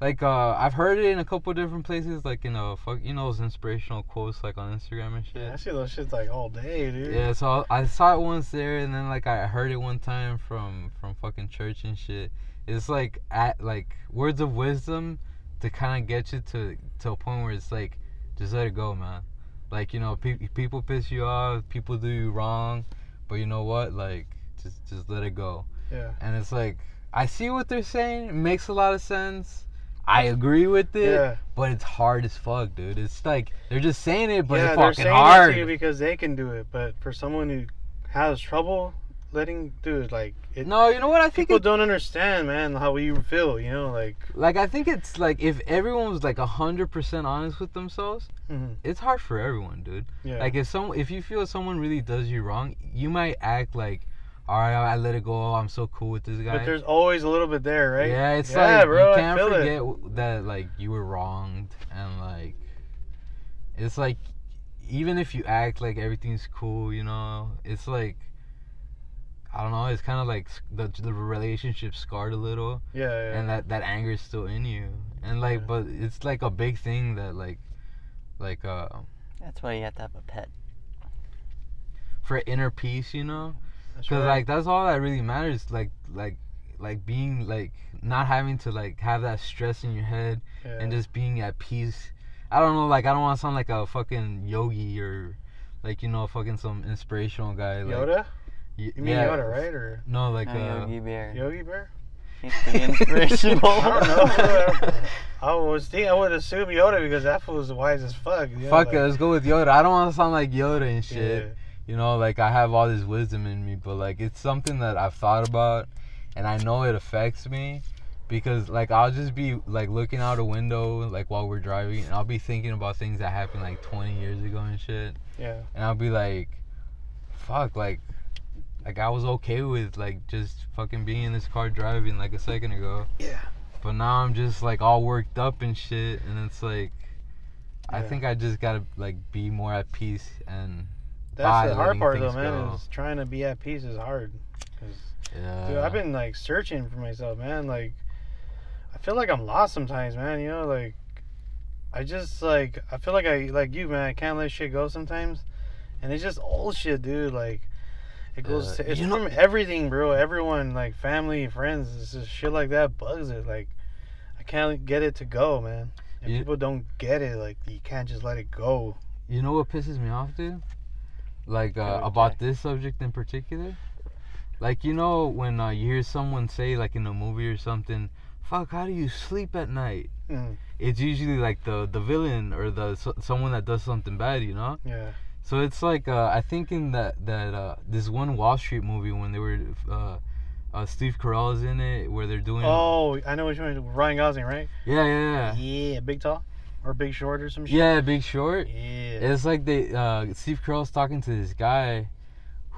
like uh, I've heard it in a couple different places, like in a fuck, you know, those inspirational quotes like on Instagram and shit. Yeah, I see those shits like all day, dude. Yeah, so I saw it once there, and then like I heard it one time from from fucking church and shit. It's like at like words of wisdom to kind of get you to to a point where it's like, just let it go, man. Like you know, pe- people piss you off, people do you wrong, but you know what? Like just just let it go. Yeah. And it's like, I see what they're saying. It makes a lot of sense. I agree with it, Yeah. but it's hard as fuck, dude. It's like they're just saying it, but yeah, it's they're saying hard. it to you because they can do it, but for someone who has trouble letting it, like it, no, you know what? I think people it, don't understand, man, how you feel. You know, like like I think it's like if everyone was like hundred percent honest with themselves, mhm, it's hard for everyone, dude. yeah, Like if some if you feel someone really does you wrong, you might act like, all right, I let it go. I'm so cool with this guy. but there's always a little bit there, right? Yeah, it's yeah, like bro, you can't forget it. that like you were wronged and like it's like even if you act like everything's cool, you know, it's like I don't know, it's kind of like the the relationship scarred a little Yeah, yeah. and that that anger is still in you. And like Yeah. but it's like a big thing that like like uh That's why you have to have a pet. for inner peace, you know? Cause right. like that's all that really matters. Like like like being like not having to like have that stress in your head yeah. and just being at peace. I don't know, like I don't want to sound like a fucking yogi or like you know fucking some inspirational guy. Like, Yoda. Y- You mean yeah, Yoda, right? Or No, like No, uh, Yogi Bear. Yogi Bear? He's pretty inspirational. I don't know. I was thinking I would assume Yoda because that fool's wise as fuck. You know, fuck like, it, let's go with Yoda. I don't want to sound like Yoda and shit. Yeah. You know, like I have all this wisdom in me, but like it's something that I've thought about, and I know it affects me. Because like I'll just be like looking out a window like while we're driving and I'll be thinking about things that happened like 20 years ago and shit. Yeah. and I'll be like, fuck, like, like I was okay with like just fucking being in this car driving like a second ago, Yeah. but now I'm just like all worked up and shit, and it's like, I think I just gotta like be more at peace and That's the hard part though, man. go. Is trying to be at peace is hard. 'Cause, yeah. dude, I've been like searching for myself, man. Like, I feel like I'm lost sometimes, man. You know, like, I just like I feel like I like you, man. I can't let shit go sometimes, and it's just old shit, dude. Like, it goes. To, it's You know- from everything, bro. Everyone, like family, friends. It's just shit like that bugs it. Like, I can't get it to go, man. And You- people don't get it. Like, you can't just let it go. You know what pisses me off, dude? Like uh, Okay. about this subject in particular. Like you know when uh, you hear someone say like in a movie or something, "Fuck, how do you sleep at night?" Mm, It's usually like the the villain or the so- someone that does something bad, you know. yeah. So it's like uh, I think in that that uh, this one Wall Street movie when they were uh, uh, Steve Carell is in it where they're doing Oh, I know which one. Ryan Gosling, right? yeah yeah yeah Yeah, Big Tall or Big Short or some shit. yeah Big Short. Yeah. It's like they uh, Steve Carell's talking to this guy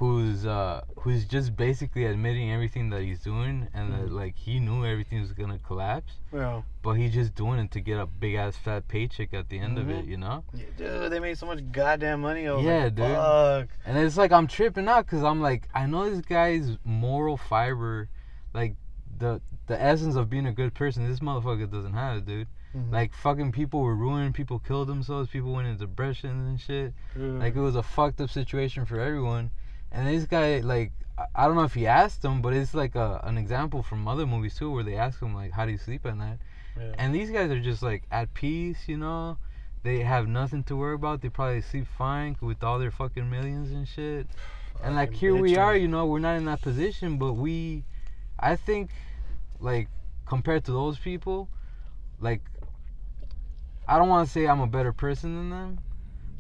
who's uh, who's just basically admitting everything that he's doing and that Mhm. like he knew everything was gonna collapse, Yeah. but he's just doing it to get a big ass fat paycheck at the end of it, Mhm. you know. Yeah, Dude, they made so much goddamn money. Was Yeah, like, dude. Fuck. And it's like I'm tripping out because I'm like I know this guy's moral fiber, like the the essence of being a good person. This motherfucker doesn't have, it, dude. Mhm. Like fucking people were ruined, people killed themselves, people went into depressions and shit. Like it was a fucked up situation for everyone. And this guy, like, I- don't know if he asked him, but it's like a, an example from other movies too, where they ask him like, "How do you sleep at night?" yeah. And these guys are just like at peace, you know. They have nothing to worry about. They probably sleep fine with all their fucking millions and shit. And like here we are, you know, we're not in that position, but we, I think, like, compared to those people, like, I don't want to say I'm a better person than them,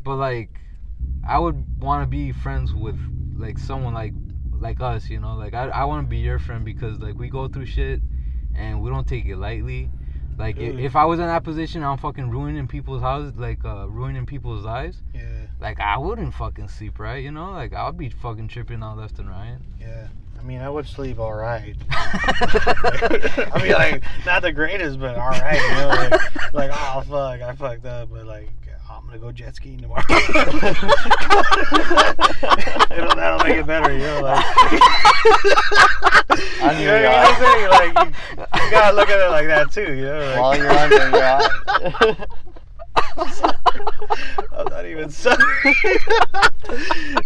but like, I would want to be friends with like someone like like us, you know. Like, I I want to be your friend because like we go through shit, and we don't take it lightly. Like, i- Dude. if I was in that position, I'm fucking ruining people's houses, like uh, ruining people's lives. Yeah, Like, I wouldn't fucking sleep right, you know. Like, I'll be fucking tripping out left and right. yeah. I mean, I would sleep all right. I mean, like not the greatest, but all right. You know, like, like oh fuck, I fucked up, but like gonna go jet skiing tomorrow. you know, that'll make it better. You know, like. I knew you know you what I'm saying? Like you, you gotta look at it like that too. You know, like, While you're under your eye. I'm not even sorry.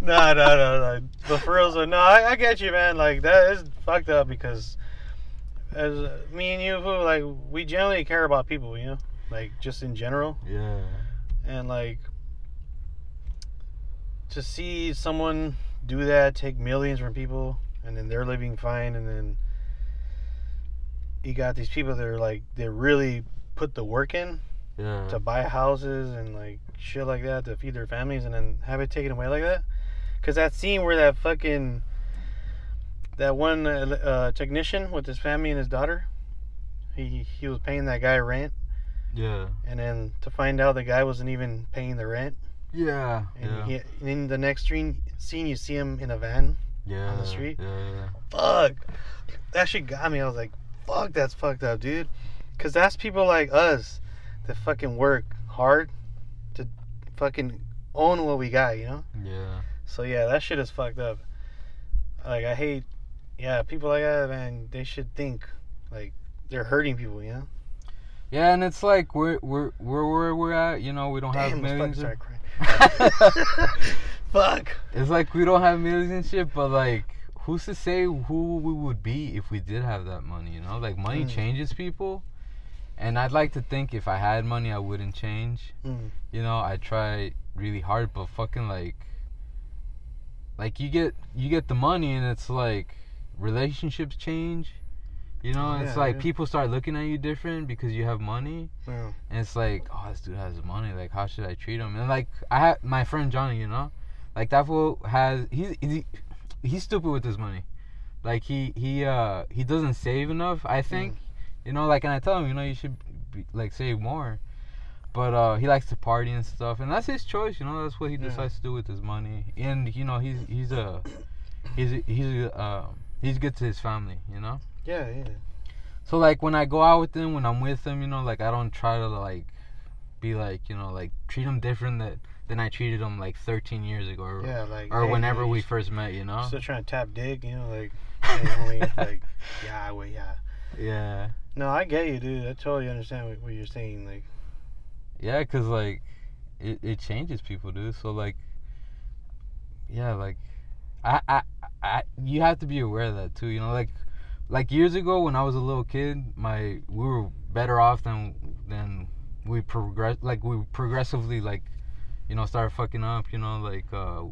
no, no, no, no. But for real, so no, I, I get you, man. Like that is fucked up because as uh, me and you, who like we generally care about people, you know, like just in general, Yeah. And like to see someone do that, take millions from people, and then they're living fine, and then you got these people that are like they really put the work in Yeah. to buy houses and like shit like that to feed their families and then have it taken away like that. Cause that scene where that fucking that one uh, uh, technician with his family and his daughter, he he was paying that guy rent, Yeah. and then to find out the guy wasn't even paying the rent, Yeah. and Yeah. he, and in the next scene scene you see him in a van. yeah. on the street? Yeah. yeah. Fuck, that shit got me. I was like, fuck, that's fucked up, dude. Cause that's people like us that fucking work hard to fucking own what we got, you know. Yeah. So yeah, that shit is fucked up. Like I hate, yeah, people like that, man. They should think like they're hurting people, you know. Yeah, and it's like we're we're we're where we're at. You know, we don't have Damn, let's millions. start crying. Fuck. It's like we don't have millions and shit, but like, who's to say who we would be if we did have that money? You know, like money Mm. changes people, and I'd like to think if I had money, I wouldn't change. Mm. You know, I try really hard, but fucking like, like you get you get the money, and it's like relationships change. You know, it's Yeah, like yeah. people start looking at you different because you have money. Yeah. And it's like, oh, this dude has money. Like, how should I treat him? And like, I have my friend Johnny. You know, like that fool has he's he, he's stupid with his money. Like he he uh he doesn't save enough. I think. You know, like, and I tell him, you know, you should be, like save more. But uh, he likes to party and stuff, and that's his choice. You know, that's what he decides to do with his money. And you know, he's he's a he's a, he's a, uh, he's good to his family. You know. Yeah, yeah. So like when I go out with them, when I'm with them, you know, like I don't try to like be like, you know, like treat them different that than I treated them like 13 years ago or, Yeah, like or hey, whenever we first met, you know. Still trying to tap dig, you know, like only like yeah, well, yeah. yeah. No, I get you, dude. I totally understand what, what you're saying. Like, Yeah, cuz like it it changes people, dude. So like yeah, like I I I you have to be aware of that too, you know, like like years ago when I was a little kid, my we were better off than than we progress like we progressively like you know started fucking up, you know, like uh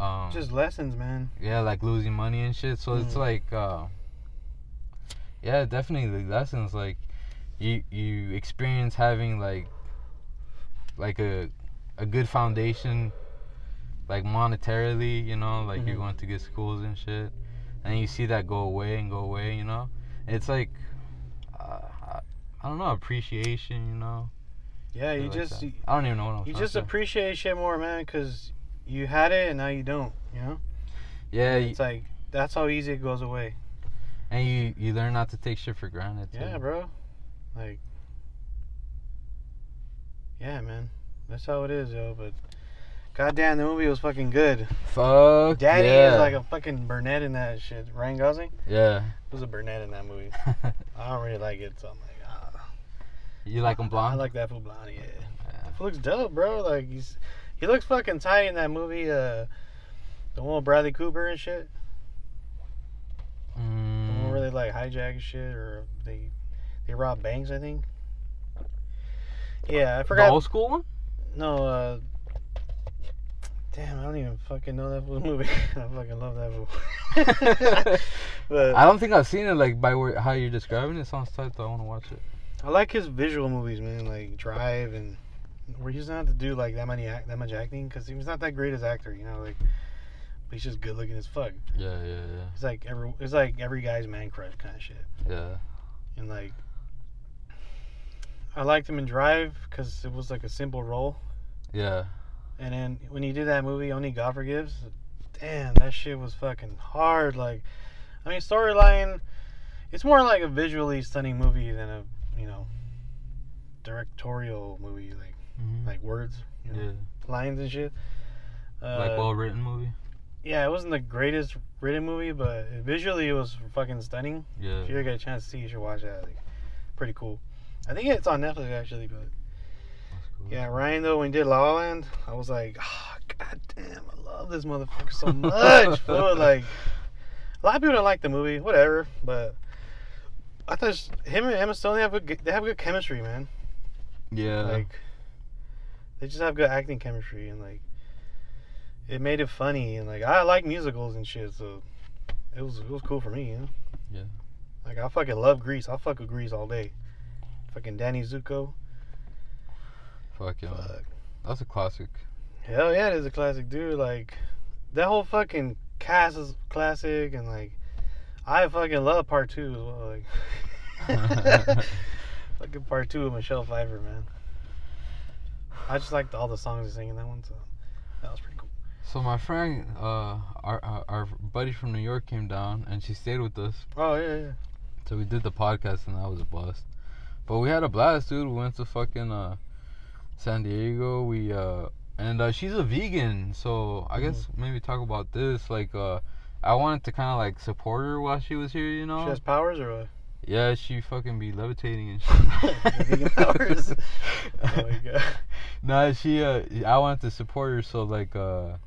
um just lessons, man. yeah, like losing money and shit. So it's Mm. like uh yeah, definitely the lessons like you you experience having like like a a good foundation like monetarily, you know, like you're Mhm. going to good schools and shit. And you see that go away and go away, you know. It's like uh, I, I don't know, appreciation, you know. Yeah, you like just you, I don't even know what I'm saying. you just appreciate shit more, man, because you had it and now you don't. You know. Yeah, And It's like that's how easy it goes away. and you you learn not to take shit for granted. Too. Yeah, bro. Like, yeah, man. That's how it is, yo. But goddamn, the movie was fucking good. Fuck Daddy yeah. is like a fucking Burnett in that shit. Ryan Gosling yeah. was a Burnett in that movie. I don't really like it, so I'm like, ah. you like him blonde? I like that fool blonde. Yeah, Yeah. that looks dope, bro. Like he's he looks fucking tight in that movie. Uh, the one with Bradley Cooper and shit. The one Mm, where they like hijack shit, or they they rob banks. I think. Yeah, I the forgot. old school one? No, uh. Damn, I don't even fucking know that fool movie. I fucking love that movie. but I don't think I've seen it like by where, how you're describing it. Sounds tight though. I want to watch it. I like his visual movies, man. Like Drive and where he doesn't have to do like that many act, that much acting because he's not that great as actor, you know. Like, but he's just good looking as fuck. Yeah, yeah, yeah. It's like every it's like every guy's man crush kind of shit. yeah, yeah. And like, I liked him in Drive because it was like a simple role. Yeah, And then when you do that movie, Only God Forgives, damn, that shit was fucking hard. Like, I mean, storyline, it's more like a visually stunning movie than a, you know, directorial movie, like Mhm. like words, you know, yeah. lines and shit. Uh, like well written movie. yeah, it wasn't the greatest written movie, but visually it was fucking stunning. Yeah. If you ever get a chance to see, you should watch that. Like, pretty cool. I think it's on Netflix actually, but. Yeah, Ryan though when he did La La Land, I was like, ah, oh, god damn, I love this motherfucker so much. fool. Like a lot of people don't like the movie, whatever, but I thought him and Emma Stone they have good they have good chemistry, man. Yeah. Like they just have good acting chemistry and like it made it funny and like I like musicals and shit, so it was it was cool for me, you know. Yeah. Like I fucking love Grease. I'll fuck with Grease all day. Fucking Danny Zuko. Fuck yeah. Fuck. That's a classic. Hell yeah, it is a classic, dude. Like that whole fucking cast is classic, and like I fucking love part two as well. Like fucking part two of Michelle Pfeiffer, man. I just liked all the songs they sang in that one, so that was pretty cool. So my friend, uh, our, our our buddy from New York came down and she stayed with us. Oh yeah, yeah. So we did the podcast and that was a blast. But we had a blast, dude. We went to fucking uh, San Diego. We uh, and uh, she's a vegan, so I guess maybe talk about this. Like, uh, I wanted to kind of like support her while she was here, you know. She has powers or what? yeah, she fucking be levitating and shit. Vegan powers. oh my god. nah, she uh, I wanted to support her, so like uh,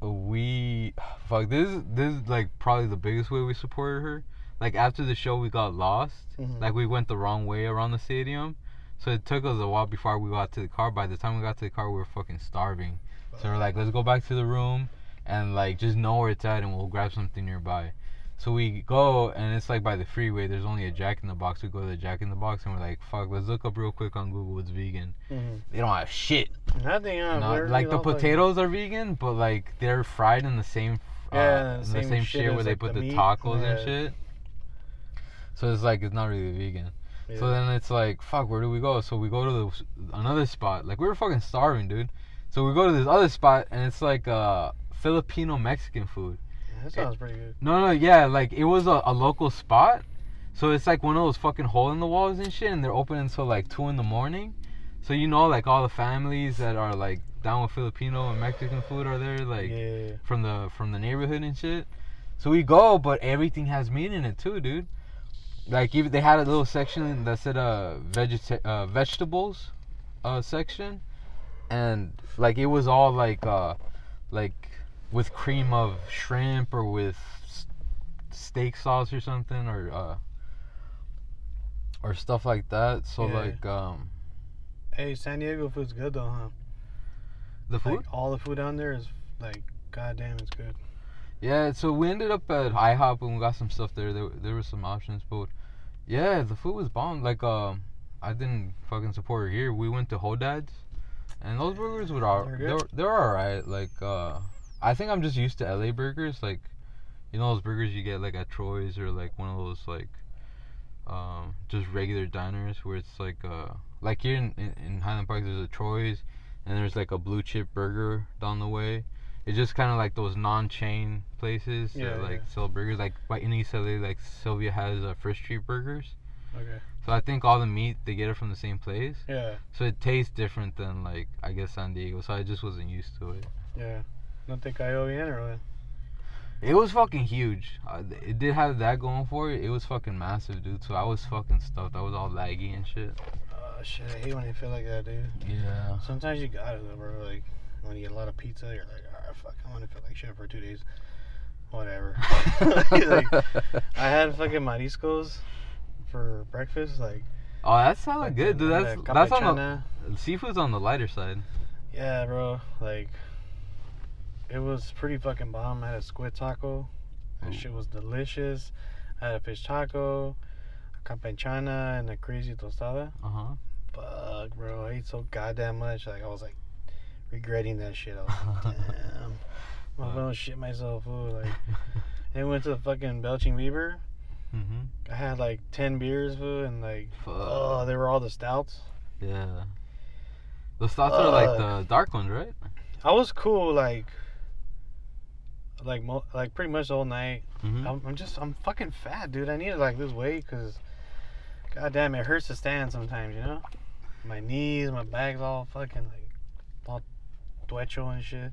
we fuck this is this is like probably the biggest way we supported her. Like after the show, we got lost. Mhm. Like we went the wrong way around the stadium, so it took us a while before we got to the car. By the time we got to the car, we were fucking starving. So we're like, let's go back to the room and like just know where it's at, and we'll grab something nearby. So we go, and it's like by the freeway. There's only a Jack in the Box. We go to the Jack in the Box, and we're like, fuck, let's look up real quick on Google. what's vegan. Mhm. They don't have shit. Nothing. Uh, Not- like the potatoes are vegan, but like they're fried in the same, uh, Yeah, in the same same shit shit where they like, put the the, tacos and shit. So it's like it's not really vegan. Yeah. So then it's like, fuck, where do we go? So we go to the, another spot. Like we were fucking starving, dude. So we go to this other spot, and it's like uh Filipino Mexican food. Yeah, that sounds pretty good. No, no, yeah, like it was a, a local spot. So it's like one of those fucking hole in the walls and shit, and they're open until like two in the morning. So you know, like all the families that are like down with Filipino and Mexican food are there, like yeah. from the from the neighborhood and shit. So we go, but everything has meat in it too, dude. Like even they had a little section that said uh vegeta- uh vegetables uh section and like it was all like uh like with cream of shrimp or with steak sauce or something or uh or stuff like that. So Yeah. like um Hey, San Diego food's good though, huh? the food Like all the food down there is like, goddamn, it's good. Yeah, so we ended up at IHOP and we got some stuff there. There, there were some options, but yeah, the food was bomb. Like, um, I didn't fucking support her here. We went to Hodad's, and those burgers were all They're they're all right. Like, uh, I think I'm just used to LA burgers. Like, you know those burgers you get like at Troy's or like one of those like, um, just regular diners where it's like uh, like here in, in, in Highland Park there's a Troy's, and there's like a blue chip burger down the way. It's just kind of like those non-chain places Yeah, that like yeah. sell burgers. Like by in East LA, like Sylvia has uh, First Street Burgers. Okay. So I think all the meat they get it from the same place. Yeah, So it tastes different than like I guess San Diego. So I just wasn't used to it. yeah. No te cayó bien or what? It was fucking huge. Uh, it did have that going for it. It was fucking massive, dude. So I was fucking stuffed. I was all laggy and shit. Oh shit, I hate when you feel like that, dude. Yeah. Sometimes you got it bro. Like when you get a lot of pizza, you're like, alright, fuck, I'm gonna feel like shit for two days. Whatever. like, I had fucking mariscos for breakfast. Like, oh, that sounded good, dude. That's that's on the seafood's on the lighter side. Yeah, bro. Like, it was pretty fucking bomb. I had a squid taco. That Ooh. shit was delicious. I had a fish taco, a campechana, and a crazy tostada. Uh huh. Fuck, bro. I ate so goddamn much. Like, I was like regretting that shit. I was like, damn. I'm gonna shit myself, fool. Like, and went to the fucking Belching Beaver. mhm. I had like 10 beers, and like, Fuck. oh, they were all the stouts. Yeah. The stouts are like the dark ones, right? I was cool, like, like, mo- like pretty much the whole night. Mm-hmm. I'm, I'm just, I'm fucking fat, dude. I need to like lose weight because, goddamn, it hurts to stand sometimes, you know? My knees, my back's all fucking like, all duecho and shit.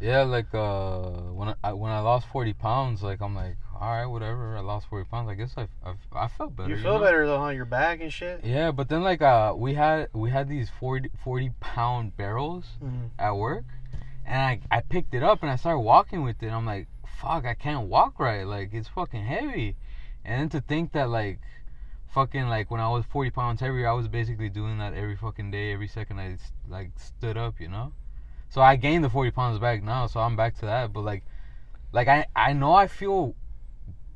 Yeah, like uh, when I- when I lost forty pounds, like I'm like, all right, whatever. I lost forty pounds. I guess I I, I felt better. you feel know? better though, huh? Your back and shit. Yeah, but then like uh, we had we had these 40, 40 pound barrels Mhm. at work, and I I picked it up and I started walking with it. I'm like, fuck, I can't walk right. Like it's fucking heavy, and then to think that like. Fucking like when I was 40 pounds heavier, I was basically doing that every fucking day, every second I like stood up, you know. So I gained the 40 pounds back now, so I'm back to that. But like, like I I know I feel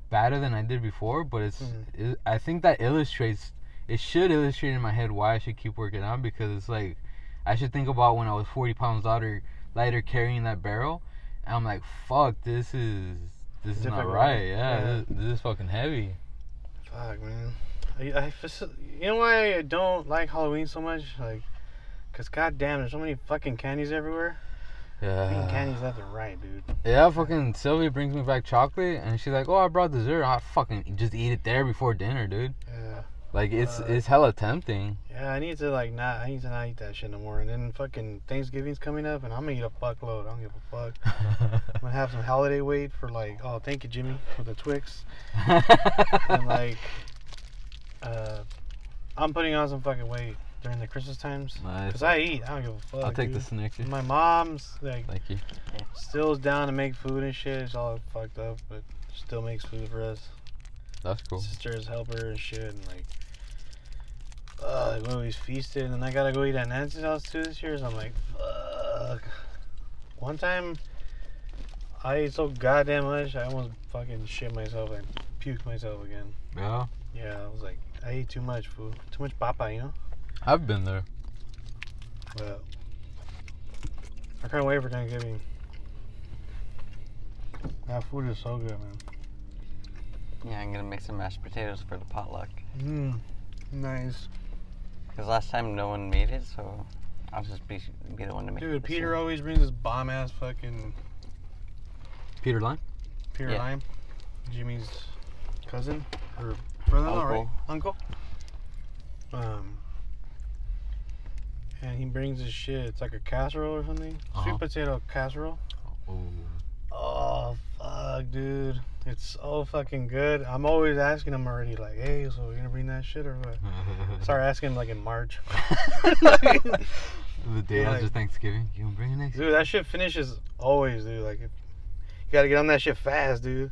better than I did before, but it's Mhm. it, I think that illustrates it should illustrate in my head why I should keep working out because it's like I should think about when I was 40 pounds lighter lighter carrying that barrel, and I'm like, fuck, this is this is not right. Yeah, Yeah. This, this is fucking heavy. Fuck, man. I, I you know why I don't like Halloween so much? Like, cause goddamn, there's so many fucking candies everywhere. Eating Yeah. candies left and right, dude. Yeah, fucking Sylvia brings me back chocolate, and she's like, "Oh, I brought dessert. I fucking just eat it there before dinner, dude. Yeah. Like it's Uh, it's hella tempting." Yeah, I need to like not. I need to not eat that shit no more. And then fucking Thanksgiving's coming up, and I'm gonna eat a fuckload. I don't give a fuck. I'm gonna have some holiday weight for like. Oh, thank you, Jimmy, for the Twix. And like, uh, I'm putting on some fucking weight during the Christmas times. nice. Cause I eat. I don't give a fuck. I'll take the dude. Snickers. My mom's like Thank you. still down to make food and shit. It's all fucked up, but still makes food for us. That's cool. Sisters help her and shit, and like, uh, we always feasted, and then I gotta go eat at Nancy's house too this year. So I'm like, fuck. One time, I ate so goddamn much, I almost fucking shit myself and puked myself again. Yeah, Yeah, I was like, I ate too much food, too much papa, you know. I've been there. But I can't wait for Thanksgiving. That food is so good, man. Yeah, I'm gonna make some mashed potatoes for the potluck. Mmm, nice. Cause last time no one made it, so I'll just be be the one to make it. Dude, Peter year. always brings this bomb ass fucking Peter Lime? Peter Yeah. Lime, Jimmy's cousin or brother-in-law, right? Uncle. Um, and he brings his shit. It's like a casserole or something. Uh-huh. Sweet potato casserole. Ooh. Oh fuck, dude! It's so fucking good. I'm always asking him already, like, "Hey, so you gonna bring that shit or what?" Start asking him like in March. the day after like- Thanksgiving, you gonna bring it next? Dude, that shit finishes always, dude. Like, you gotta get on that shit fast, dude.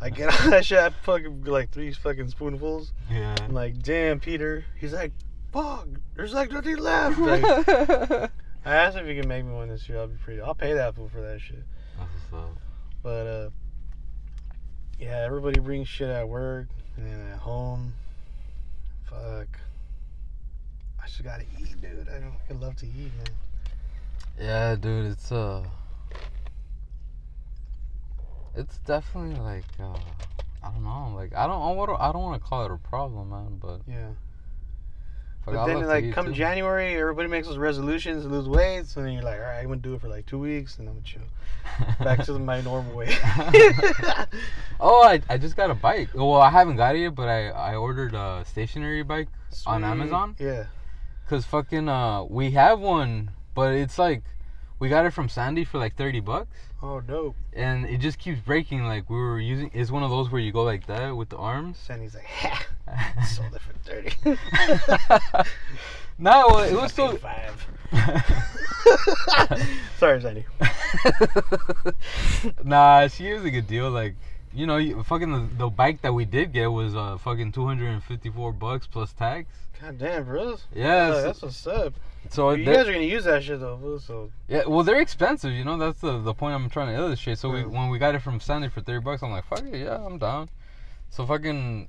I get on that shit, I fucking like three fucking spoonfuls. yeah. I'm like, damn, Peter. He's like, fuck, there's like nothing left. Like, I asked if he can make me one this year. I'll be pretty. I'll pay that fool for that shit. That's what's up. But uh, yeah, everybody brings shit at work and then at home. Fuck. I just gotta eat, dude. I don't. I love to eat, man. Yeah, dude, it's uh It's definitely like uh I don't know, like I don't I don't want to call it a problem, man, but Yeah. But then, like, come too. January, everybody makes those resolutions to lose weight. So then you're like, all right, I'm gonna do it for like two weeks, and I'm gonna chill. Back to my normal weight. oh, I, I just got a bike. Well, I haven't got it yet, but I I ordered a stationary bike On Amazon? Yeah. cuz fucking uh we have one, but it's like we got it from Sandy for like 30 bucks. Oh, dope. And it just keeps breaking. Like we were using, it's one of those where you go like that with the arms. And he's like, ha, sold it for thirty. no, well, it was paid five. Sorry, Sandy. nah, she was a good deal. Like, you know, you, fucking the, the bike that we did get was uh fucking 254 bucks plus tax. God damn, bros. Yeah, that's what's up. So you guys are gonna use that shit though, so yeah, well they're expensive, you know. That's the the point I'm trying to illustrate. So we Mm. when we got it from Sandy for thirty bucks, I'm like, fuck it, yeah, I'm down. So fucking,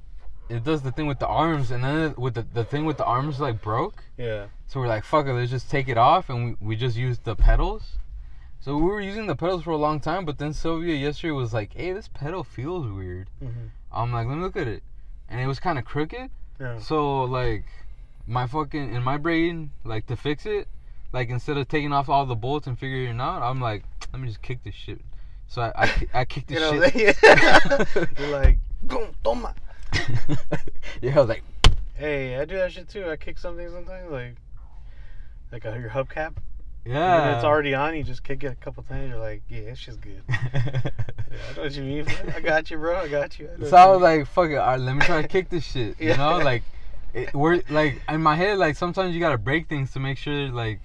it does the thing with the arms, and then it- with the the thing with the arms like broke. yeah. So we're like, fuck it, let's just take it off, and we we just used the pedals. So we were using the pedals for a long time, but then Sylvia yesterday was like, hey, this pedal feels weird. hmm I'm like, let me look at it, and it was kind of crooked. Yeah. So like, my fucking in my brain, like to fix it, like instead of taking off all the bolts and figuring it out, I'm like, let me just kick this shit. So I I, I kicked the You know, shit. yeah. You're like, toma. yeah, I was like, Hey, I do that shit too. I kick something sometimes, like, like a, your hubcap. yeah. And it's already on. You just kick it a couple times. You're like, yeah, it's just good. Yeah, I know what you mean. I got you, bro. I got you. I so I was like, fuck it, all right, let me try to kick this shit. You Yeah. know, like, it, we're like in my head, like sometimes you gotta break things to make sure, like,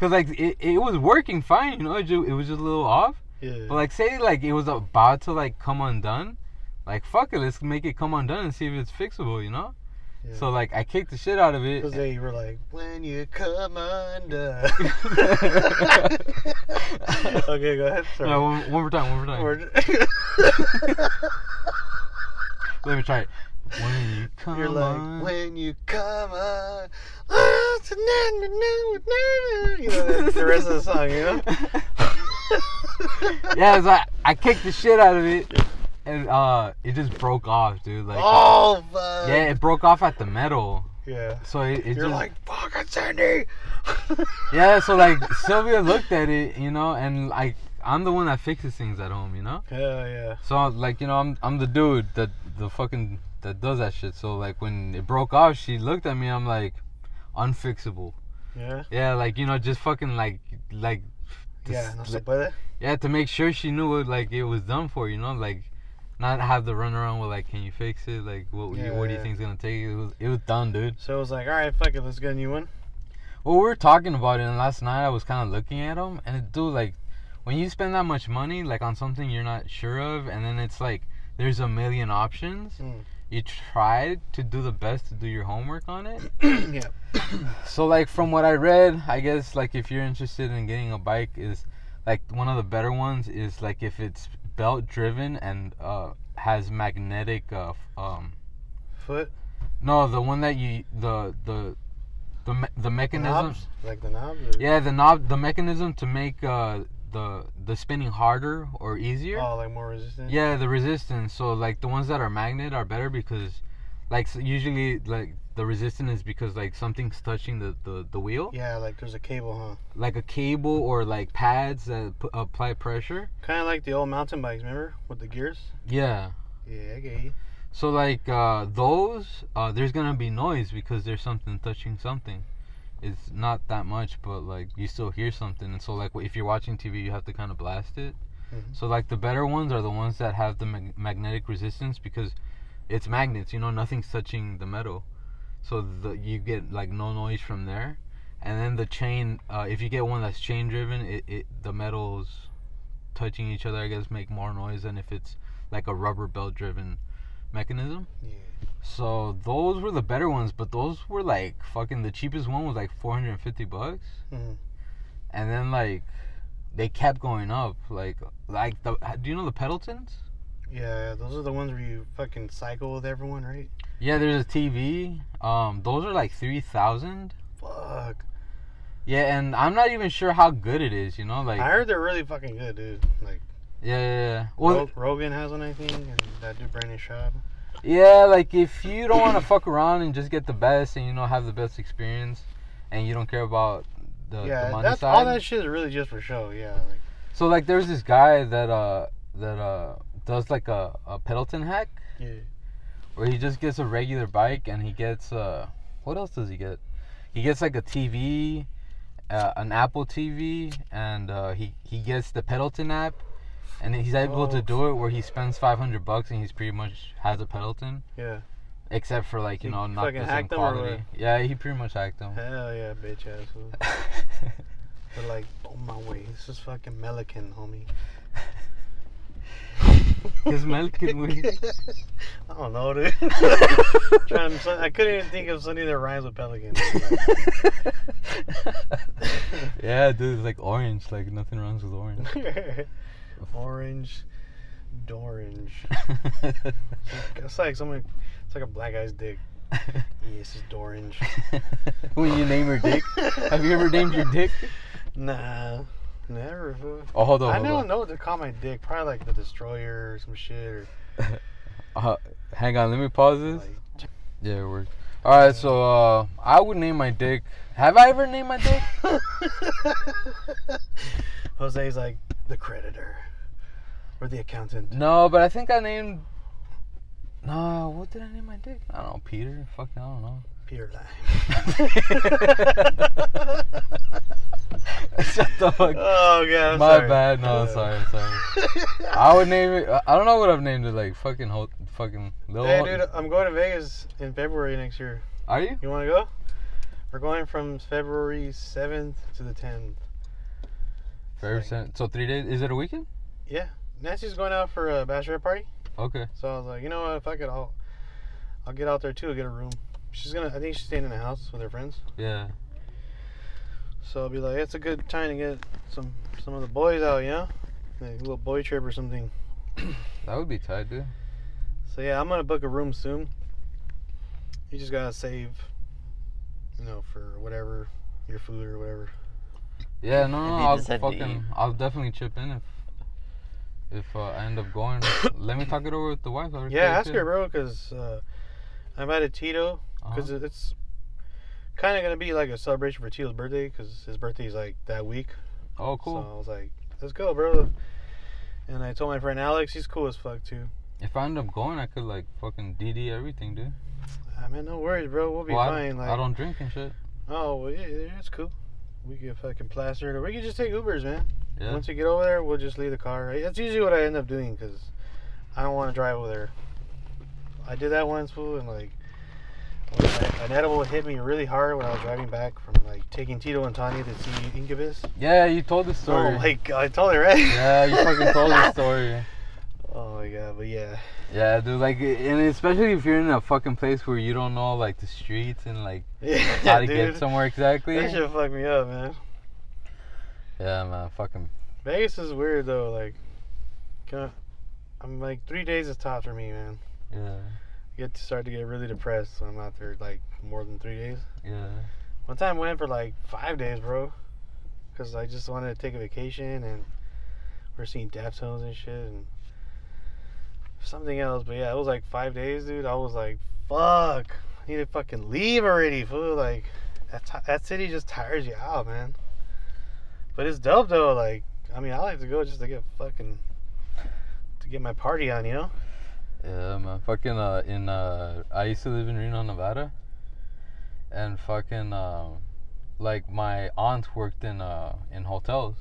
cause like it, it was working fine, you know, it, ju- it was just a little off. yeah. But like, say like it was about to like come undone, like fuck it, let's make it come undone and see if it's fixable, you know. Yeah. So like, I kicked the shit out of it. Because they were like, when you come undone. okay, go ahead. Sorry. No, one, one more time, one more time. Let me try it. When you come You're like, on. when you come on. You know, the- the rest of the song, you know? yeah, it's like I kicked the shit out of it, and uh, it just broke off, dude. Like, oh, fuck. yeah, it broke off at the metal, Yeah. so it, it You're just like, fucking Sandy. yeah. So like Sylvia looked at it, you know, and like I'm the one that fixes things at home, you know. Hell yeah. So like you know, I'm I'm the dude that the fucking that does that shit. So like when it broke off, she looked at me. I'm like, unfixable. Yeah. Yeah, like you know, just fucking like like. Yeah, no se puede. Yeah, to make sure she knew what like it was done for, you know, like not have the run around with like, can you fix it? Like, what you, what do you Yeah. think's gonna take? It was it was done, dude. So it was like, all right, fuck it, let's get a new one. Well, we were talking about it, and last night I was kind of looking at them, and it, dude, like when you spend that much money like on something you're not sure of, and then it's like there's a million options. Mm. You try to do the best to do your homework on it. yeah. So like from what I read, I guess like if you're interested in getting a bike is like one of the better ones is like if it's belt driven and uh has magnetic uh um Foot. no the one that you the the the me- the The mechanism knobs. Like the knobs. Or... yeah the knob the mechanism to make uh the the spinning harder or easier Oh, like more resistant. yeah the resistance so like the ones that are magnet are better because like so usually like the resistance is because like something's touching the the, the wheel Yeah, like there's a cable, huh? like a cable or like pads that p- apply pressure. Kind of like the old mountain bikes, remember? With the gears. Yeah. Yeah, you. So like uh, those, uh, there's gonna be noise because there's something touching something. It's not that much, but like you still hear something, and so like if you're watching TV, you have to kind of blast it. Mhm. So like the better ones are the ones that have the mag- magnetic resistance because it's magnets. You know, nothing's touching the metal, so the you get like no noise from there. And then the chain, uh, if you get one that's chain driven, it, it the metals touching each other, I guess, make more noise than if it's like a rubber belt driven mechanism. Yeah. So those were the better ones, but those were like fucking the cheapest one was like 450 bucks. Mhm. And then like they kept going up. Like like the do you know the Pelotons? Yeah, those are the ones where you fucking cycle with everyone, right? Yeah, there's a TV. Um those are like 3000. Fuck. Yeah, and I'm not even sure how good it is, you know, like I heard they're really fucking good, dude. Like, yeah, yeah, yeah. Well, Rogan has one, I think, and that dude Brandon Schaub. Yeah, like if you don't want to fuck around and just get the best and you know have the best experience, and you don't care about the, the yeah, money that's side. all that shit is really just for show. Yeah, like, So like, there's this guy that uh that uh does like a a Peloton hack yeah. where he just gets a regular bike and he gets uh what else does he get? He gets like a TV, uh, an Apple TV, and uh, he he gets the Peloton app. And he's able to Oh. do it where he spends 500 bucks and he's pretty much has a Peloton. Yeah. Except for like you He know not the same hacked them or quality. Yeah, he pretty much hacked them. Hell yeah, bitch asshole. They're like, on my way. This is fucking Melican, homie. ¿Qué Melican Melkin. I don't know, dude. Trying I couldn't even think of something that rhymes with pelican. yeah, dude, it's like orange. Like nothing wrong with orange. Orange, Dorange. It's like someone. It's like a black guy's dick. Yes, it's Dorange. when you name your dick, have you ever named your dick? Nah, never. Oh, hold on. I hold don't on. know what to call my dick. Probably like the Destroyer or some shit. Or Uh, hang on, let me pause this. like, Yeah, it worked. All right, so uh, I would name my dick. Have I ever named my dick? Jose's like the creditor or the accountant. No, but I think I named. No, what did I name my dick? I don't know, Peter. Fucking, I don't know. Peter Lime. Shut the fuck. Oh god, I'm My sorry. bad. No, Uh, sorry, sorry. I would name it. I don't know what I've named it. Like fucking, ho- fucking little. Hey, dude, I'm going to Vegas in February next year. Are you? You want to go? We're going from February 7th to the 10th. Very Like- sen- So three days. Is it a weekend? Yeah, Nancy's going out for a bachelorette party, Okay. so I was like, you know what? If I could, I'll, I'll get out there too, and get a room. She's gonna. I think she's staying in the house with her friends. Yeah. So I'll be like, it's a good time to get some some of the boys out, you know, like a little boy trip or something. That would be tight, dude. So yeah, I'm gonna book a room soon. You just gotta save, you know, for whatever your food or whatever. Yeah, no, no, If I'll decide to eat. fucking, I'll definitely chip in if, if uh, I end up going. Let me talk it over with the wife. her Yeah, ask her, bro, because uh, I invited Tito Uh-huh. because it's kind of gonna be like a celebration for Tito's birthday because his birthday's like that week. Oh, cool. So I was like, let's go, bro. And I told my friend Alex, he's cool as fuck too. If I end up going, I could like fucking DD everything, dude. I mean, no worries, bro. We'll be Well, I- fine. Like, I don't drink and shit. oh, well, yeah, yeah, it's cool. We can fucking plaster it, or we can just take Ubers, man. Yeah. Once we get over there, we'll just leave the car. Right? That's usually what I end up doing because I don't want to drive over there. I did that once, fool, and like an edible hit me really hard when I was driving back from like taking Tito and Tanya to see Incubus. Yeah, you told the story. Oh my god, I told her right. Yeah, you fucking told the story. Oh my god, but yeah, Yeah, dude, like, and especially if you're in a fucking place where you don't know like the streets and like yeah, how to dude. get somewhere exactly. That should fuck me up, man. Yeah, man, fucking. Vegas is weird though. Like, kinda, I'm like three days is tops for me, man. Yeah, I get to start to get really depressed when I'm out there like more than three days. yeah. One time I went for like five days, bro, because I just wanted to take a vacation and we're seeing Death Deftones and shit and something else. But yeah, it was like five days, dude. I was like, fuck, I need to fucking leave already, fool. Like, that ti- that city just tires you out, man. But it's dope though. Like, I mean, I like to go just to get fucking to get my party on, you know. Yeah, man. Fucking uh, in uh, I used to live in Reno, Nevada, and fucking uh, like my aunt worked in uh in hotels,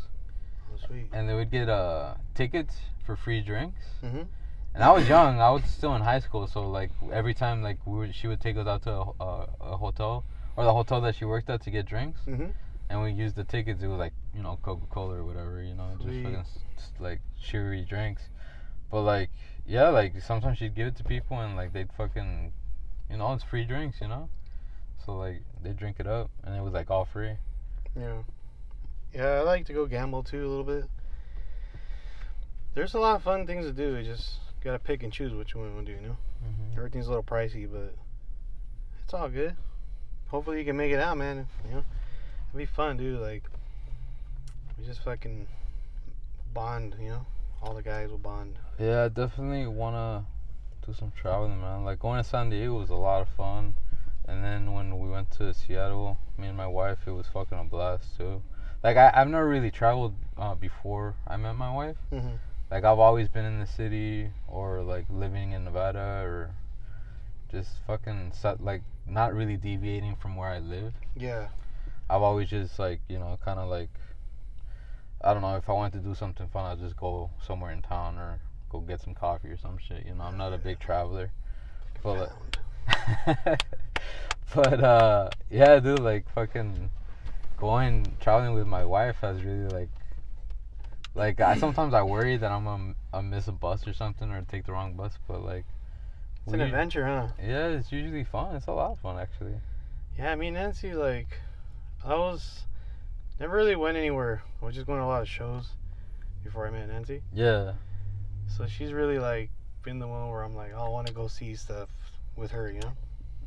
Oh, sweet. and they would get uh tickets for free drinks. Mhm. And I was young. I was still in high school, so like every time like we would, she would take us out to a, a, a hotel or the hotel that she worked at to get drinks, Mhm. And we used the tickets. It was like you know Coca Cola or whatever, you know, just fucking s- like sugary drinks. But like yeah, like sometimes she'd give it to people and like they'd fucking, you know, it's free drinks, you know. So like they drink it up, and it was like all free. Yeah. Yeah, I like to go gamble too a little bit. There's a lot of fun things to do. You just gotta pick and choose what you want to do. You know, Mm-hmm. everything's a little pricey, but it's all good. Hopefully, you can make it out, man. You know, it'll be fun, dude. Like, we just fucking bond. You know, all the guys will bond. Yeah, I definitely wanna do some traveling, man. Like going to San Diego was a lot of fun, and then when we went to Seattle, me and my wife, it was fucking a blast too. Like I, I've never really traveled uh, before I met my wife. Mhm. Like I've always been in the city or like living in Nevada or just fucking set, like not really deviating from where I live. Yeah. I've always just like you know kind of like I don't know if I wanted to do something fun, I'd just go somewhere in town or go get some coffee or some shit. You know, I'm not a big traveler, but Pound. but uh, yeah, dude, like fucking going traveling with my wife has really like like I sometimes I worry that I'm gonna I miss a bus or something or take the wrong bus, but like It's an adventure, huh? Yeah, it's usually fun. It's a lot of fun actually. Yeah, me and Nancy, like, I was never really went anywhere. I was just going to a lot of shows before I met Nancy. Yeah. So she's really like been the one where I'm like, oh, I want to go see stuff with her, you know.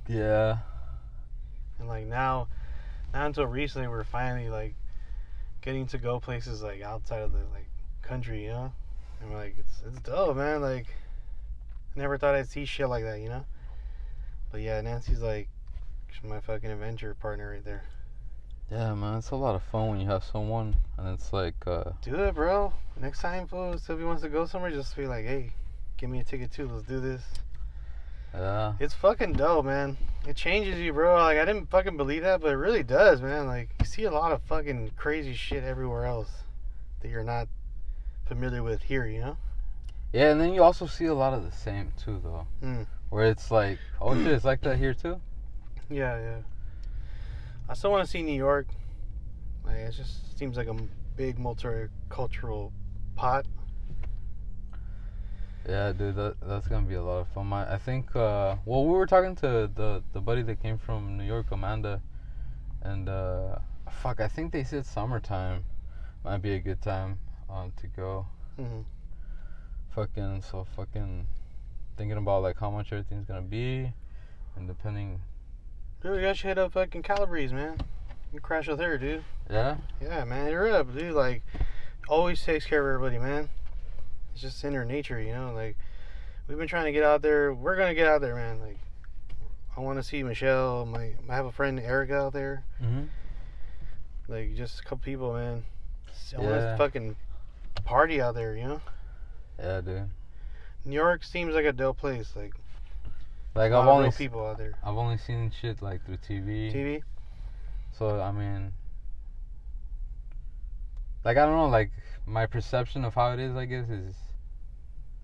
Yeah. And like now, not until recently, we're finally like getting to go places like outside of the like country, you know. And we're like, it's it's dope, man. Like, I never thought I'd see shit like that, you know. But yeah, Nancy's like, she's my fucking adventure partner right there. Yeah, man, it's a lot of fun when you have someone and it's like uh Do it, bro. Next time, fool, Sylvie wants to go somewhere, just be like, hey, give me a ticket too. Let's do this. yeah. It's fucking dope, man. It changes you, bro. Like I didn't fucking believe that, but it really does, man. Like you see a lot of fucking crazy shit everywhere else that you're not familiar with here, you know? Yeah, and then you also see a lot of the same too though. Mm. Where it's like, oh shit, it's like that here too? Yeah, yeah. I still want to see New York. Like it just seems like a big multicultural pot. Yeah, dude, that that's gonna be a lot of fun. My, I think. Uh, well, we were talking to the the buddy that came from New York, Amanda, and uh, fuck, I think they said summertime might be a good time um to go. hmm Fucking so fucking thinking about like how much everything's gonna be, and depending. Dude, we got you hit up fucking Calabrese, man. You crash with her, dude. Yeah. Yeah, man, You're up, dude. Like, always takes care of everybody, man. It's just in her nature, you know. Like, we've been trying to get out there. We're gonna get out there, man. Like, I want to see Michelle. My, I have a friend Erica out there. Mm-hmm. Like, just a couple people, man. I want to Yeah. fucking party out there, you know. Yeah, dude. New York seems like a dope place. Like, Like I've only people out there. I've only seen shit like through TV. TV. So I mean, like I don't know, like my perception of how it is, I guess, is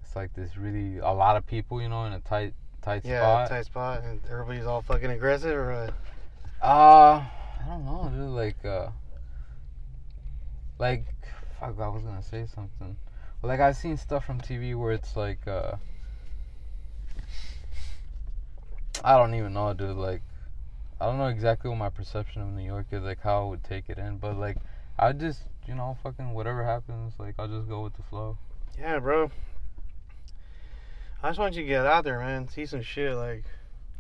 it's like this really a lot of people, you know, in a tight tight spot. Yeah, tight spot, and everybody's all fucking aggressive, or what? Uh, I don't know, dude. Like, uh, like, fuck, I was gonna say something. Like, I've seen stuff from TV where it's like, uh, I don't even know, dude. Like, I don't know exactly what my perception of New York is, like how I would take it in. But like, I just, you know, fucking whatever happens, like I'll just go with the flow. Yeah, bro. I just want you to get out there, man. See some shit. Like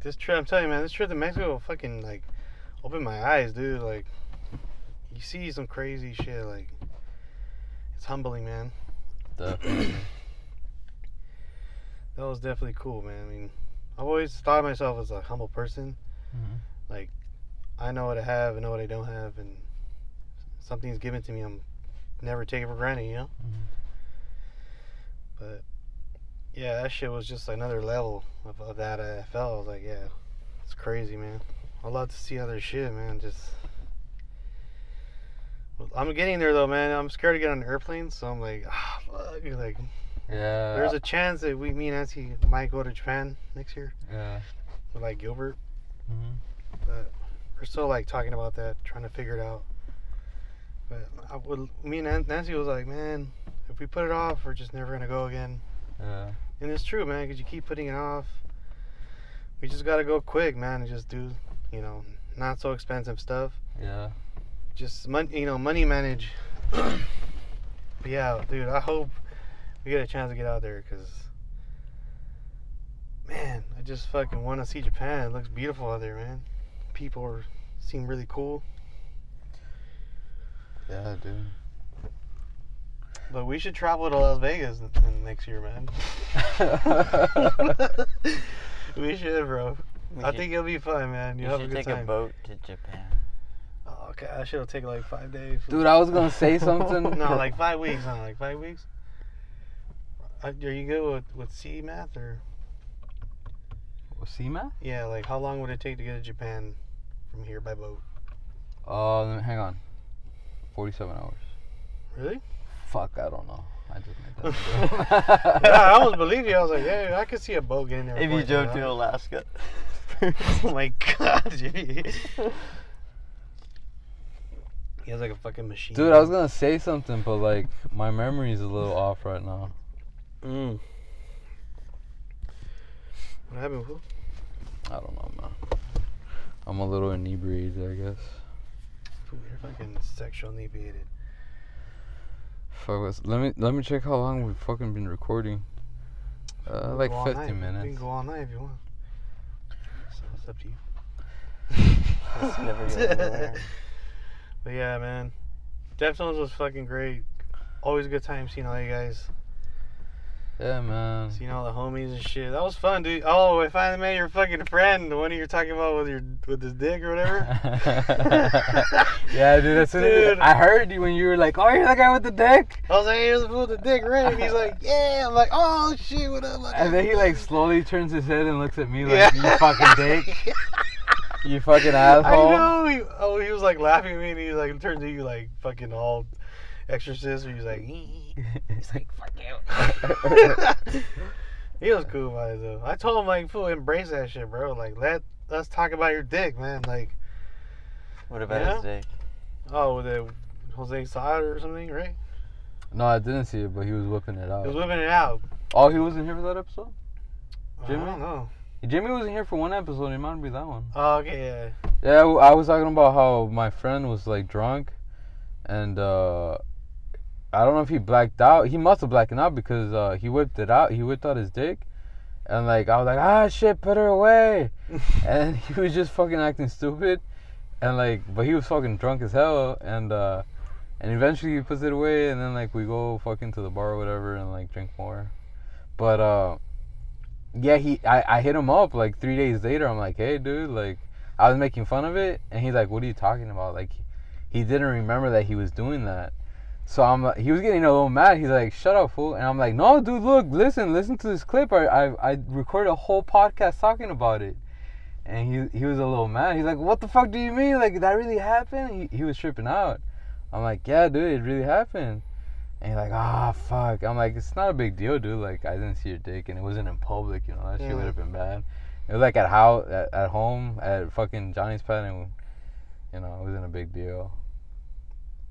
this trip, I'm telling you, man. This trip to Mexico, fucking like, opened my eyes, dude. Like, you see some crazy shit. Like, it's humbling, man. Definitely. That was definitely cool, man. I mean, I've always thought of myself as a humble person. Mhm. Like, I know what I have, and know what I don't have, and something's given to me. I'm never taking for granted, you know. Mhm. But yeah, that shit was just another level of, of that. I felt I was like, yeah, it's crazy, man. I love to see other shit, man. Just I'm getting there though, man. I'm scared to get on an airplane, so I'm like, ah, fuck. Like, Yeah. there's a chance that we, me and Nancy, might go to Japan next year yeah. with like Gilbert, hmm but we're still like talking about that, trying to figure it out. But I would, me and Nancy was like, man, if we put it off, we're just never gonna go again. Yeah. And it's true, man, because you keep putting it off. We just gotta go quick, man, and just do, you know, not so expensive stuff. Yeah. Just money, you know, money manage. yeah, dude, I hope we get a chance to get out there, cause man, I just fucking want to see Japan. It looks beautiful out there, man. People are, seem really cool. Yeah, dude. But we should travel to Las Vegas n- n- next year, man. we should, bro. We I should- think it'll be fun, man. You you have a should good take time. a boat to Japan. Oh, okay, I should have taken like five days. Dude, I was gonna say something. no, like five weeks. No, like five weeks. Uh, Are you good with with C math or See, man? yeah? Like how long would it take to get to Japan from here by boat? Uh, hang on. Forty-seven hours. Really? Fuck, I don't know. I just made that. up. yeah, I almost believed you. I was like, yeah, I could see a boat getting there. If you drove to. Alaska. oh my god, Jimmy. He has like a fucking machine. Dude, I was gonna say something, but like my memory's a little off right now. Mm. What happened, fool? I don't know, man. I'm a little inebriated, I guess. You're fucking sexual inebriated. Fuck was, let me let me check how long we've fucking been recording. Uh, like 50 night. Minutes. can go all night if you want. So it's up to you. It's never going. But yeah, man. Deftones was fucking great. Always a good time seeing all you guys. Yeah, man. Seeing all the homies and shit. That was fun, dude. Oh, I finally met your fucking friend. The one you're talking about with your with his dick or whatever. yeah, dude. As Dude. I heard you when you were like, "Oh, you're the guy with the dick," I was like, here's the fool with the dick, right? And he's like, yeah. I'm like, oh shit, what up? What and then he like slowly turns his head and looks at me like, Yeah. "You fucking dick, you fucking asshole! I asshole." know. He, oh, he was like laughing at me, and he like turns to you like fucking all exorcist. Where he was like, he's like, fuck you. he was cool about it though. I told him like, fool, embrace that shit, bro. Like, let let's talk about your dick, man. Like, What about Yeah? his dick? oh, with the Jose Saad or something, right? No, I didn't see it, but he was whipping it out. He was out. whipping it out. Oh, he wasn't here for that episode. Jimmy? I don't know. Jimmy wasn't here for one episode. It might be that one. Oh, okay, yeah. Yeah, w- I was talking about how my friend was like drunk, and uh, I don't know if he blacked out. He must have blacked out because uh, he whipped it out. He whipped out his dick, and like I was like, ah, shit, put her away. and he was just fucking acting stupid, and like, but he was fucking drunk as hell, and uh, and eventually he puts it away, and then like we go fucking to the bar or whatever, and like drink more. But uh, yeah, he I, I hit him up like three days later. I'm like, hey, dude, like. I was making fun of it, and he's like, "What are you talking about?" Like, he didn't remember that he was doing that. So I'm, like- he was getting a little mad. He's like, "Shut up, fool!" And I'm like, "No, dude, look, listen, listen to this clip. I, I, I recorded a whole podcast talking about it." And he, he was a little mad. He's like, "What the fuck do you mean? Like, that really happened?" He, he was tripping out. I'm like, "Yeah, dude, it really happened." And he's like, "Ah, fuck." I'm like, "It's not a big deal, dude. Like, I didn't see your dick, and it wasn't in public. You know, that shit would have been bad." It was like at how at, at home at fucking Johnny's pad, and you know it wasn't a big deal.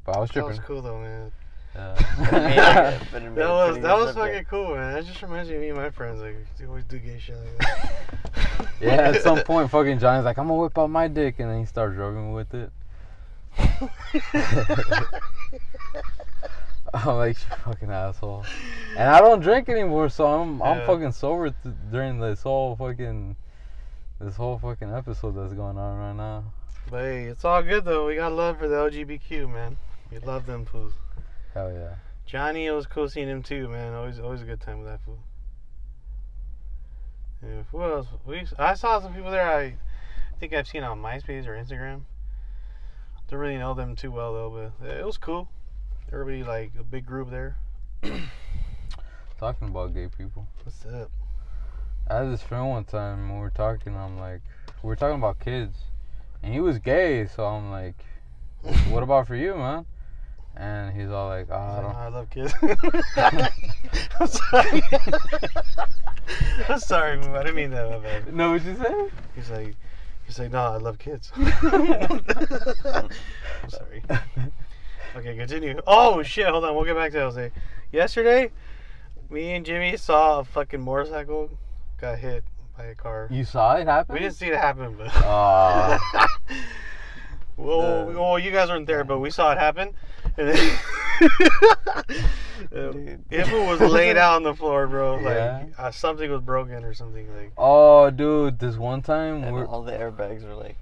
But I was That was tripping. cool though, man. Yeah. Uh, that That was that was fucking cool, man. That just reminds me of me and my friends. Like, we always do gay shit like that. yeah, at some point, fucking Johnny's like, "I'm gonna whip out my dick," and then he starts rubbing with it. I'm like, "You fucking asshole," and I don't drink anymore, so I'm I'm Yeah. fucking sober th- during this whole fucking this whole fucking episode that's going on right now. But hey, it's all good though. We got love for the LGBTQ, man. We love them fools. Hell yeah. Johnny, it was cool seeing him too, man. Always, always a good time with that fool. Yeah, who else? We, I saw some people there. I think I've seen on MySpace or Instagram. Don't really know them too well though, but it was cool. Everybody like a big group there. Talking about gay people. What's up? I had this friend one time when we were talking. I'm like, we were talking about kids, and he was gay. So I'm like, what about for you, man? And he's all like, oh, I, don't. I love kids. I'm sorry. I'm sorry. I didn't mean that. My bad. No, what'd you say? He's like, he's like, no, I love kids. I'm sorry. Okay, continue. Oh shit! Hold on. We'll get back to Jose. Yesterday, me and Jimmy saw a fucking motorcycle got hit by a car. You saw it happen? We didn't see it happen, but. Aw. well, The- well, you guys weren't there, but we saw it happen. And then Dude. if it was laid out on the floor, bro, like Yeah. uh, something was broken or something. Like oh, dude, this one time And we're. all the airbags were like,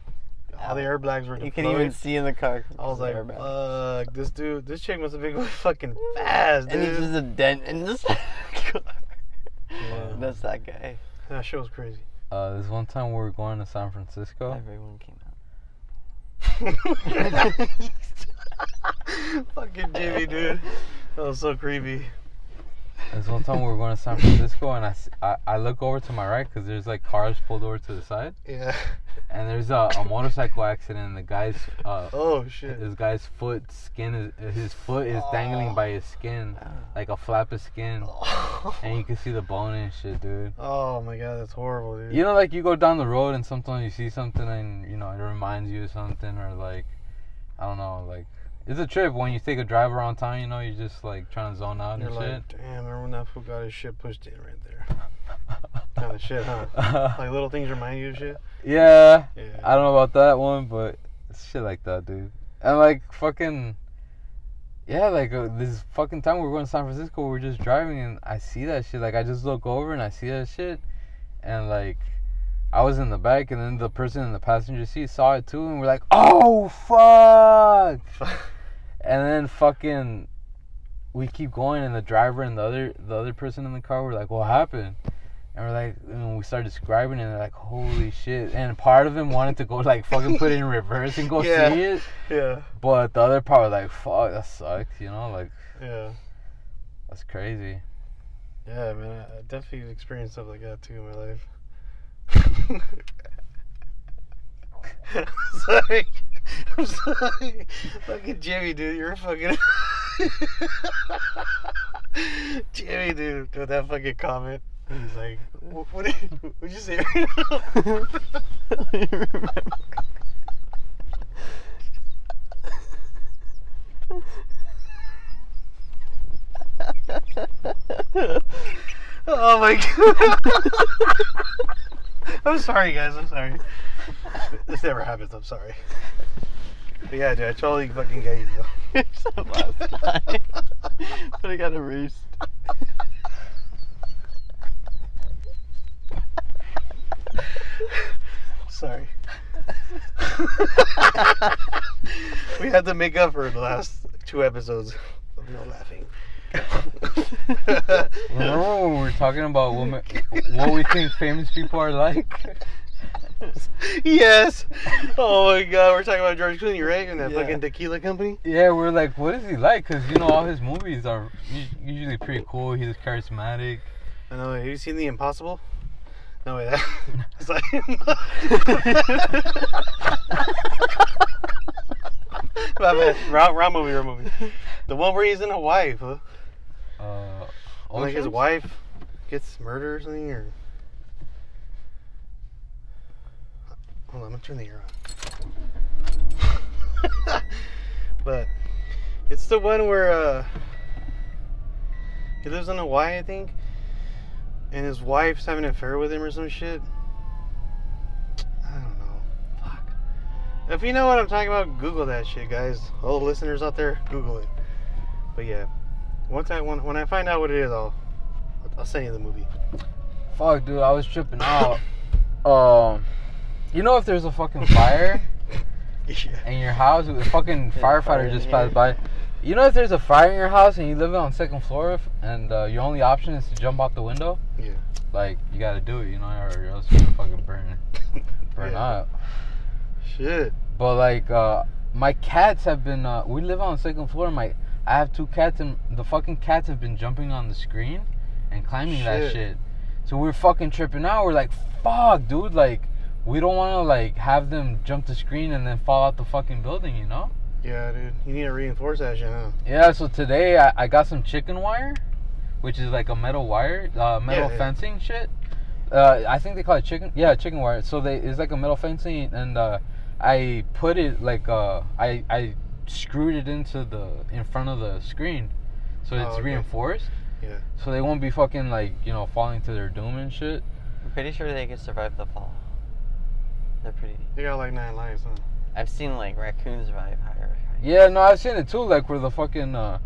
all the airbags were. you can deployed. even see in the car. I was like, airbags. fuck, this dude, this chick must have been going fucking fast, and dude. it's just a dent in this car. Yeah. That's that guy. That shit was crazy. Uh, this one time we were going to San Francisco. Everyone came out. Fucking Jimmy, dude. That was so creepy. This one time we were going to San Francisco, and I I look over to my right because there's like cars pulled over to the side, Yeah. and there's a, a motorcycle accident. And the guy's uh, Oh shit. this guy's foot skin is his foot is dangling by his skin, like a flap of skin, and you can see the bone and shit, dude. Oh my god, that's horrible, dude. You know, like you go down the road and sometimes you see something and you know it reminds you of something, or like I don't know, like It's a trip when you take a drive around town. You know, you're just like trying to zone out And and you're shit. like, damn, remember when that fool got his shit pushed in right there? kind of shit, huh? Like little things remind you of shit. yeah, Yeah. I don't know about that one, but it's shit like that, dude. And like fucking, yeah, like uh, this fucking time we were going to San Francisco, we are just driving and I see that shit. Like I just look over and I see that shit, and like I was in the back, and then the person in the passenger seat saw it too, and we're like, oh fuck. And then fucking, we keep going, and the driver and the other the other person in the car were like, "What happened?" And we're like, and we started describing it, and they're like, "Holy shit!" And part of him wanted to go like fucking put it in reverse and go Yeah. see it, yeah. but the other part was like, "Fuck, that sucks," you know, like Yeah. that's crazy. Yeah, man. I definitely experienced stuff like that too in my life. sorry. I'm sorry. Fucking Jimmy, dude. You're fucking. Jimmy, dude. With that fucking comment. He's like, "Wh- what did what'd you say oh my god. I'm sorry, guys. I'm sorry. This never happens. I'm sorry. But yeah, dude, I totally fucking get you, though. so last time. but I got a roost. Sorry. we had to make up for the last two episodes of no laughing. Remember when we were talking about what, ma- what we think famous people are like? Yes. Oh my god, we're talking about George Clooney, right? And that Yeah. fucking tequila company. Yeah, we're like, what is he like? Because you know all his movies are usually pretty cool. He's charismatic. I know. Have you seen The Impossible? No way. That. it's like. My bad. Wrong, wrong movie. Wrong movie. The one where he's in Hawaii, huh? Uh, like his wife gets murdered or something, or. Hold on, I'm gonna turn the air on. but it's the one where uh, he lives in Hawaii, I think, and his wife's having an affair with him or some shit. I don't know. Fuck. If you know what I'm talking about, Google that shit, guys. All the listeners out there, Google it. But yeah, once I when, when I find out what it is, I'll I'll send you the movie. Fuck, dude, I was tripping out. Um, you know if there's a fucking fire in your house, a fucking firefighter fire, just passed by. You know if there's a fire in your house and you live on second floor and uh, your only option is to jump out the window, Yeah. like you gotta do it, you know, or else you're gonna fucking burn, burn Yeah. up. Shit. But like, uh, my cats have been. Uh, we live on second floor. My, I have two cats, and the fucking cats have been jumping on the screen and climbing that Shit. shit. So we're fucking tripping out. We're like, fuck, dude. Like, we don't want to like have them jump the screen and then fall out the fucking building, you know? Yeah, dude. You need to reinforce that shit, huh? Yeah. So today I, I got some chicken wire, which is like a metal wire, uh, metal Yeah, yeah. fencing shit. Uh, I think they call it chicken. Yeah, chicken wire. So they it's like a metal fencing, and uh, I put it like uh, I I screwed it into the in front of the screen, so Oh, it's okay. reinforced. Yeah. So they won't be fucking like you know falling to their doom and shit. I'm pretty sure they can survive the fall. They're pretty. They got like nine lives, huh? I've seen like raccoons survive higher. Yeah, no, I've seen it too. Like where the fucking uh,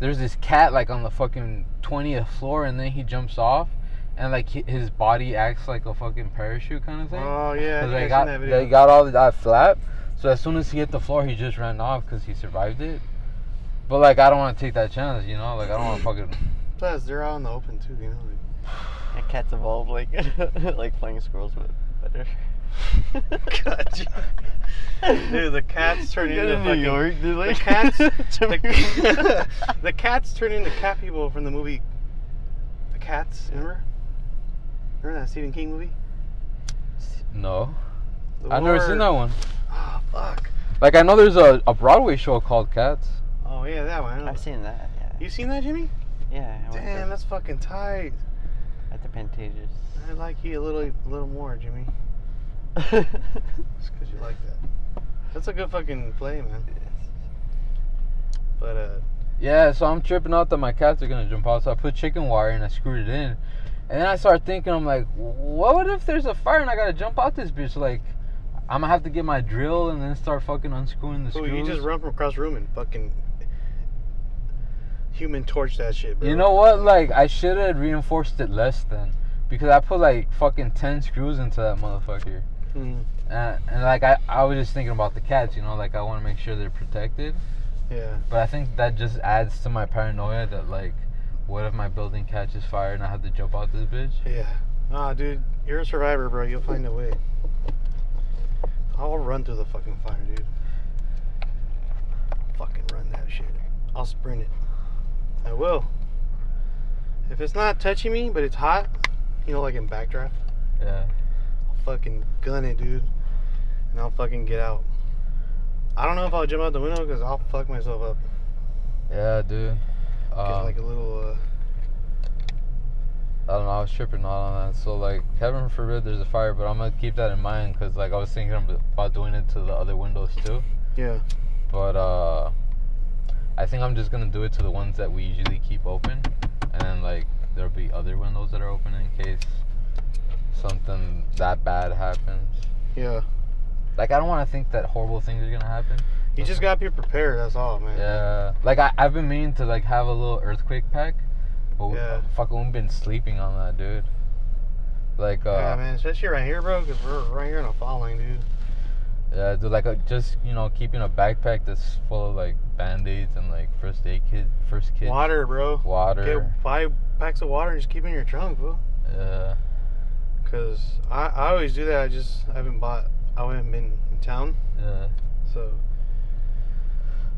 there's this cat like on the fucking twentieth floor, and then he jumps off, and like his body acts like a fucking parachute kind of thing. Oh yeah, I 'Cause they got that video. they got all that flap. So as soon as he hit the floor, he just ran off because he survived it. But like, I don't want to take that chance, you know. Like, I don't want to fucking. Plus, they're out in the open too, you know. And cats evolve like like flying squirrels with better. God, Dude, the cats turn into New fucking- York, dude. the cats- Jimmy- The, the cats turn into cat people from the movie. The cats, remember? Remember that Stephen King movie? No, The I've never seen that one. Oh fuck. Like, I know there's a, a Broadway show called Cats. Oh yeah, that one. I know. I've seen that. Yeah. You seen that, Jimmy? Yeah. I Damn, that's fucking tight. at the Pantages. I like you a little, a little more, Jimmy. Just because you like that. That's a good fucking play, man. But uh, Yeah, so I'm tripping out that my cats are gonna jump out. So I put chicken wire and I screwed it in. And then I started thinking, I'm like, what if there's a fire and I gotta jump out this bitch? Like, I'm gonna have to get my drill and then start fucking unscrewing the so screws. you just run from across the room and fucking human torch that shit, bro. You know what? Like, I should have reinforced it less then. Because I put like fucking 10 screws into that motherfucker. Mm, And, and like, I, I was just thinking about the cats, you know? Like, I wanna make sure they're protected. yeah. But I think that just adds to my paranoia that, like, what if my building catches fire and I have to jump out this bitch? Yeah. Nah, dude, you're a survivor, bro. You'll find a way. I'll run through the fucking fire, dude. Fucking run that shit. I'll sprint it. I will. If it's not touching me, but it's hot, you know, like in backdraft, Yeah. Fucking gun it, dude. And I'll fucking get out. I don't know if I'll jump out the window because I'll fuck myself up. Yeah, dude. Get Um, like a little, uh, I don't know. I was tripping out on that. So like, heaven forbid there's a fire, but I'm gonna keep that in mind because like I was thinking about doing it to the other windows too. yeah. But uh, I think I'm just gonna do it to the ones that we usually keep open, and then like there'll be other windows that are open in case something that bad happens. Yeah. Like I don't want to think that horrible things are gonna happen. You just gotta be prepared, that's all, man. Yeah. Like I, I've been meaning to like have a little earthquake pack, but Yeah. fucking we've been sleeping on that, dude. Like uh, yeah, man, especially right here, bro, because we're right here in a falling, dude. Yeah, dude, like uh, just you know keeping a backpack that's full of like band aids and like first aid kit, first kit, Water, bro. water. Get five packs of water and just keep it in your trunk, bro. Yeah, Cause I, I always do that. I just I haven't bought. I haven't been in town, yeah. so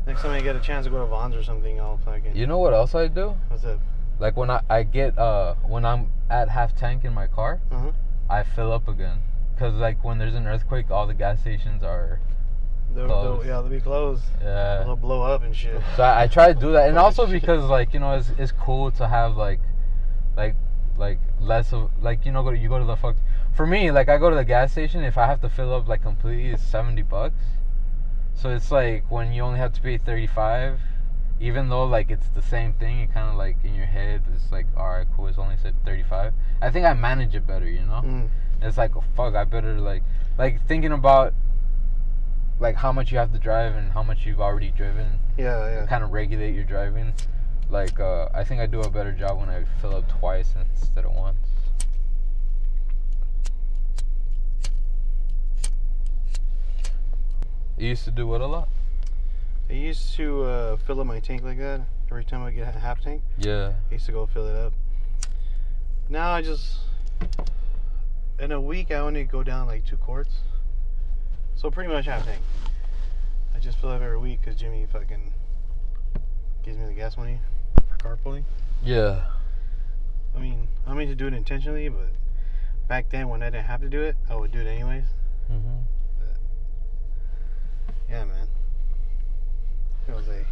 next time I get a chance to go to Vons or something, I'll fucking. You know what else I do? What's up? Like when I I get uh when I'm at half tank in my car, Uh huh. I fill up again. Cause like when there's an earthquake, all the gas stations are They'll, they'll, yeah, they'll be closed. yeah. They'll blow up and shit. So I, I try to do that, and also because like you know it's it's cool to have like, like, like less of like you know go you go to the fuck. For me, like I go to the gas station if I have to fill up like completely, it's seventy bucks. So it's like when you only have to pay thirty five, even though like it's the same thing, it kind of like in your head it's like all right, cool, it's only thirty five. I think I manage it better, you know. Mm. It's like oh, fuck, I better like like thinking about like how much you have to drive and how much you've already driven Yeah, yeah. kind of regulate your driving. Like, uh, I think I do a better job when I fill up twice instead of once. You used to do what a lot? I used to uh, fill up my tank like that every time I get a half tank. Yeah. I used to go fill it up. Now I just in a week I only go down like two quarts. So pretty much half tank. I just fill up every week because Jimmy fucking gives me the gas money carpooling. Yeah. I mean, I mean to do it intentionally, but back then when I didn't have to do it, I would do it anyways. hmm Yeah, man. It was a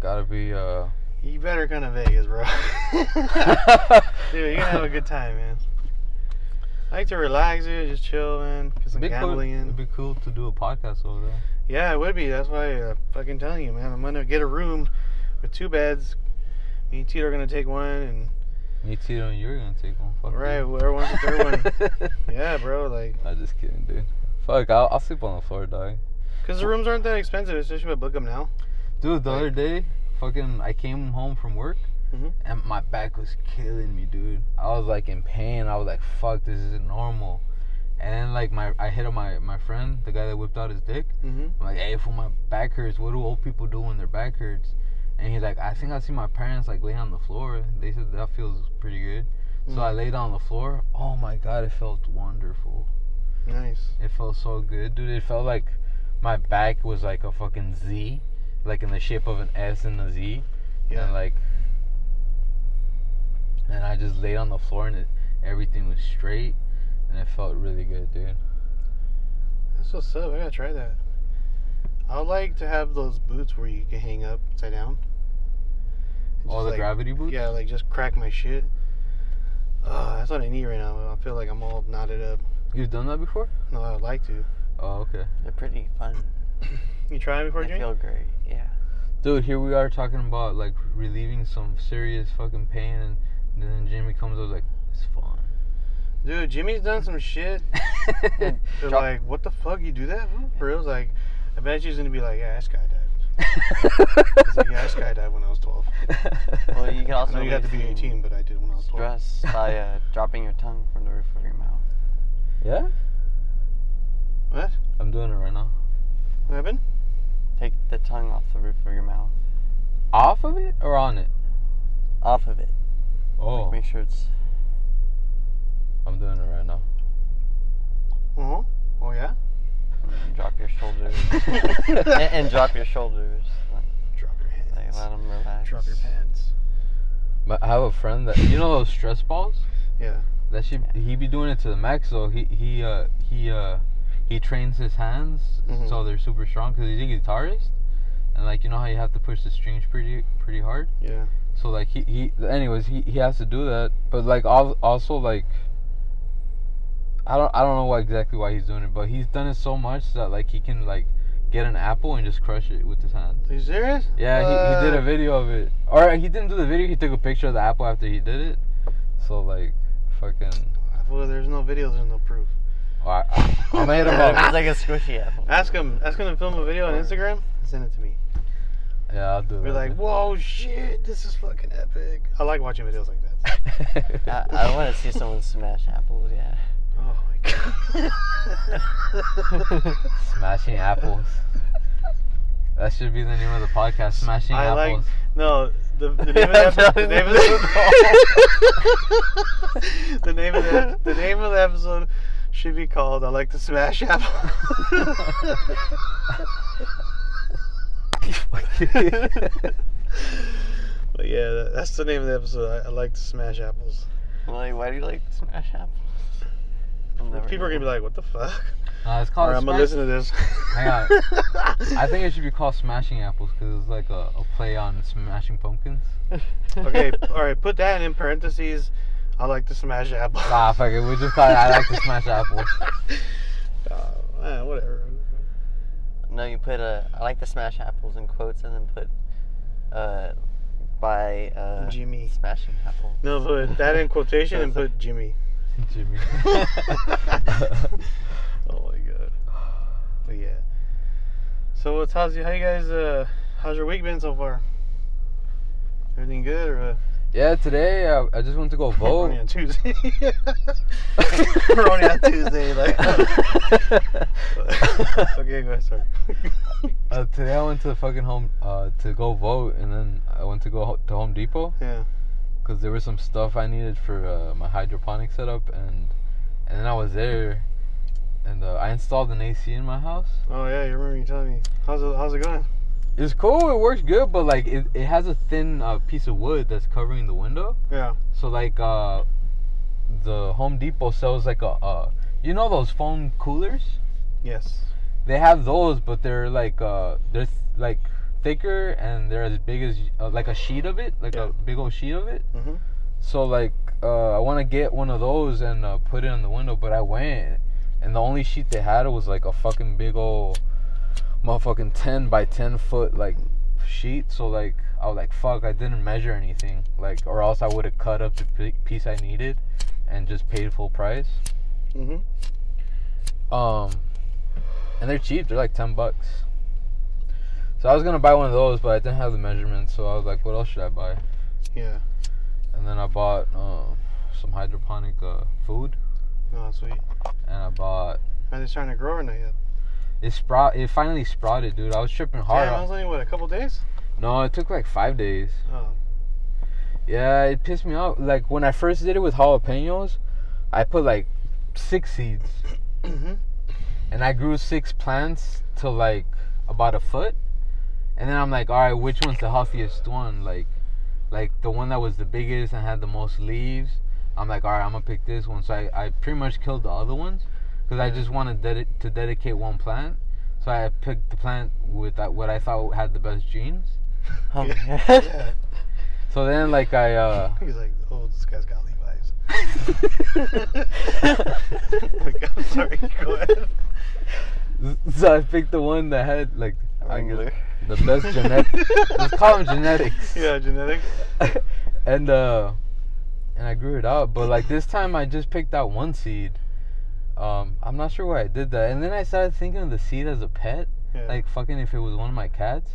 Gotta be, uh. you better come to Vegas, bro. Dude, you're gonna have a good time, man. I like to relax, dude. Just chill, man. Get some It'd cool, gambling in. it'd be cool to do a podcast over there. Yeah, it would be. That's why I'm fucking telling you, man. I'm gonna get a room with two beds. Me and Tito are gonna take one, and Me, Tito, and you're gonna take one. Fuck right, whoever wants the third one. Yeah, bro. Like, I'm just kidding, dude. Fuck, I'll, I'll sleep on the floor, dog. cause the rooms aren't that expensive, especially if I book them now. Dude, the Like- other day, fucking, I came home from work Mhm. and my back was killing me, dude. I was like in pain. I was like, fuck, this isn't normal. And then, like, my I hit up my, my friend, the guy that whipped out his dick. Mm-hmm. I'm like, hey, for my back hurts, what do old people do when their back hurts? And he's like, I think I see my parents like lay on the floor. They said that feels pretty good. So Mm. I laid on the floor. Oh my god, it felt wonderful. Nice. It felt so good, dude. It felt like my back was like a fucking Z, like in the shape of an S and a Z, Yeah. and like, and I just laid on the floor and it, everything was straight, and it felt really good, dude. That's what's up. I gotta try that. I would like to have those boots where you can hang up upside down. And All the like, gravity boots. Yeah, like just crack my shit. Oh, that's what I need right now. I feel like I'm all knotted up. You've done that before? No, I would like to. Oh, okay. They're pretty fun. You try it before, They Jimmy? feel great. Yeah. Dude, here we are talking about like relieving some serious fucking pain, and, and then Jimmy comes up like, it's fun. Dude, Jimmy's done some shit. They're Drop- like, what the fuck? You do that? For real? It's like, I bet she's gonna be like, yeah, this guy It's like, yeah, I skydived when I was 12. Well, you can I also know you have to be 18, but I did when I was 12. Stress by uh, dropping your tongue from the roof of your mouth. yeah, What? I'm doing it right now. What happened? Take the tongue off the roof of your mouth. Off of it or on it? Off of it. Oh, Make sure it's. I'm doing it right now. Uh-huh. Oh, yeah? And Drop your shoulders. and, and drop your shoulders. Drop your like, hands. let them relax. Drop your pants. But I have a friend that you know those stress balls. Yeah. That should he be doing it to the max. So he he uh he uh he trains his hands Mhm. so they're super strong because he's a guitarist, and like you know how you have to push the strings pretty pretty hard. Yeah. So like he he anyways he he has to do that, but like also like. I don't I don't know what exactly why he's doing it, but he's done it so much that like he can like get an apple and just crush it with his hands. Are you serious? Yeah, he, he did a video of it. Or he didn't do the video, he took a picture of the apple after he did it. So like fucking Well, there's no videos, there's no proof. I, I, I'm gonna hit him It's like a squishy apple. Ask him. Ask him to film a video on Instagram and send it to me. Yeah, I'll do that. Be like, whoa, shit, this is fucking epic. I like watching videos like that. I, I want to see someone smash apples, yeah. My god. Smashing apples. That should be the name of the podcast. Smashing I like apples. no the, the name of the episode. The name of the, the name of the the name of the episode should be called "I like to smash apple." but yeah, that's the name of the episode. I, I like to smash apples. Like, why do you like to smash apples? I'll never People are gonna be like, "What the fuck?" Nah, it's called. right, I'm gonna listen to this. Hang on. I think it should be called Smashing Apples because it's like a, a play on Smashing Pumpkins. okay, all right. Put that in parentheses. I like to smash apples. Nah, fuck it. We just call it I like to smash apples. Uh, eh, whatever. No, you put a. I like to smash apples in quotes and then put uh, by uh, Jimmy. smashing apple. No, put that in quotation and put Jimmy. Jimmy. Oh my god. But yeah. So what's how's you, how you guys uh how's your week been so far? Everything good or uh, yeah, today I, I just went to go we're vote. only on Tuesday? we're only on Tuesday, like Okay, go ahead, sorry. Uh, today I went to the fucking home uh, to go vote, and then I went to go ho- to Home Depot yeah. Because there was some stuff I needed for uh, my hydroponic setup, and and then I was there, and uh, I installed an AC in my house. Oh yeah, you remember you telling me. How's it how's it going? It's cool, it works good, but like it, it has a thin uh, piece of wood that's covering the window. Yeah. So like uh, the Home Depot sells like a uh, you know those foam coolers. Yes. They have those, but they're like uh, they're th- like thicker and they're as big as uh, like a sheet of it, like Yeah. a big old sheet of it. Mhm. So like uh, I want to get one of those and uh, put it in the window, but I went and the only sheet they had was like a fucking big old motherfucking ten by ten foot like sheet. So like I was like fuck, I didn't measure anything, like or else I would have cut up the piece I needed and just paid full price. Mhm. Um, and they're cheap. They're like ten bucks. So I was gonna buy one of those, but I didn't have the measurements. So I was like, what else should I buy? Yeah. And then I bought uh, some hydroponic uh, food, Oh sweet. and I bought Are they starting to grow or not yet? it sprout. It finally sprouted, dude. I was tripping hard. Damn, I was only what, a couple days? no, it took like five days. Oh. Yeah, it pissed me off. Like when I first did it with jalapenos, I put like six seeds, mm-hmm. and I grew six plants to like about a foot, and then I'm like, all right, which one's the healthiest one? Like, like the one that was the biggest and had the most leaves. I'm like, all right, I'm gonna pick this one. So I, I pretty much killed the other ones because I just wanted dedi- to dedicate one plant. So I picked the plant with that, what I thought had the best genes. Oh, Yeah. yeah. So then, like I, uh, He's like, oh, this guy's got Levi's. like, I'm sorry, go ahead. so I picked the one that had like Wrangler. The best genetic. Let's call them genetics. Yeah, genetics. and uh, and I grew it out. But like this time, I just picked out one seed. Um, I'm not sure why I did that. And then I started thinking of the seed as a pet. Yeah. Like fucking if it was one of my cats.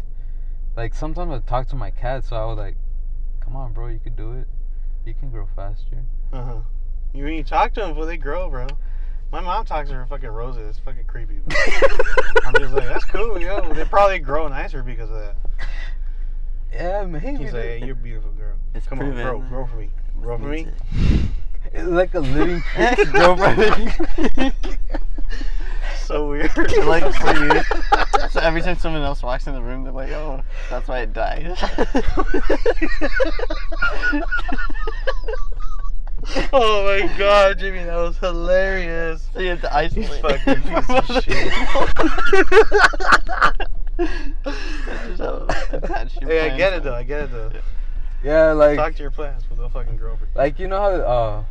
Like sometimes I talk to my cat, so I was like, "Come on, bro, you could do it. You can grow faster." Uh huh. You when you talk to them before they grow, bro. My mom talks to her fucking roses. It's fucking creepy. But I'm just like, that's cool, yo. They probably grow nicer because of that. Yeah, maybe. He's like, hey, you're a beautiful girl. It's Come proven. on, grow, grow for me. Grow for me. It's like a living creature. Grow for me. So weird. like for you. So every time someone else walks in the room, they're like, "Oh, that's why it died." Oh my god, Jimmy, that was hilarious. so you have to isolate. fucking piece of shit. That's just how attached your Hey, I get it though. I get it though. yeah, like Talk to your plants, but they'll fucking grow for you. like you know how uh.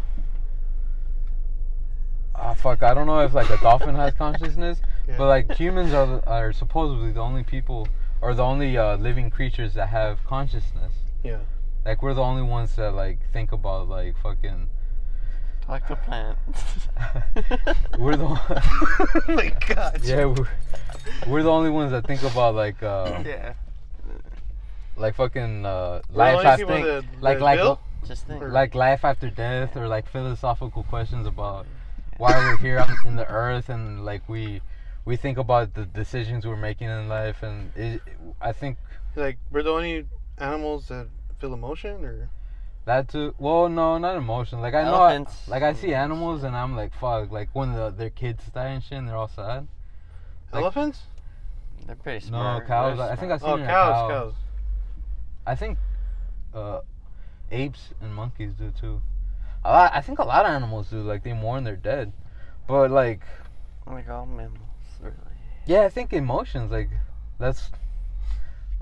Ah fuck! I don't know if like a dolphin has consciousness, Yeah. but like humans are are supposedly the only people or the only uh, living creatures that have consciousness. Yeah. Like we're the only ones that like think about like fucking. Talk to plants. We're the one- oh my god. yeah, we're, we're the only ones that think about like uh yeah. like fucking uh life after people that- like that like build? Just think. Like life after death or like philosophical questions about why we're here on, in the earth and like we we think about the decisions we're making in life and it, I think Like we're the only animals that feel emotion, or that too well no not emotion like I know I, like I see animals and I'm like fuck like when the, their kids die and shit and they're all sad Like- elephants? They're pretty smart. no cows They're I think I've seen Oh, cows, cow. cows. I think uh, apes and monkeys do too. A lot, I think a lot of animals do. Like they mourn their dead, but like Like all mammals, really. yeah, I think emotions like that's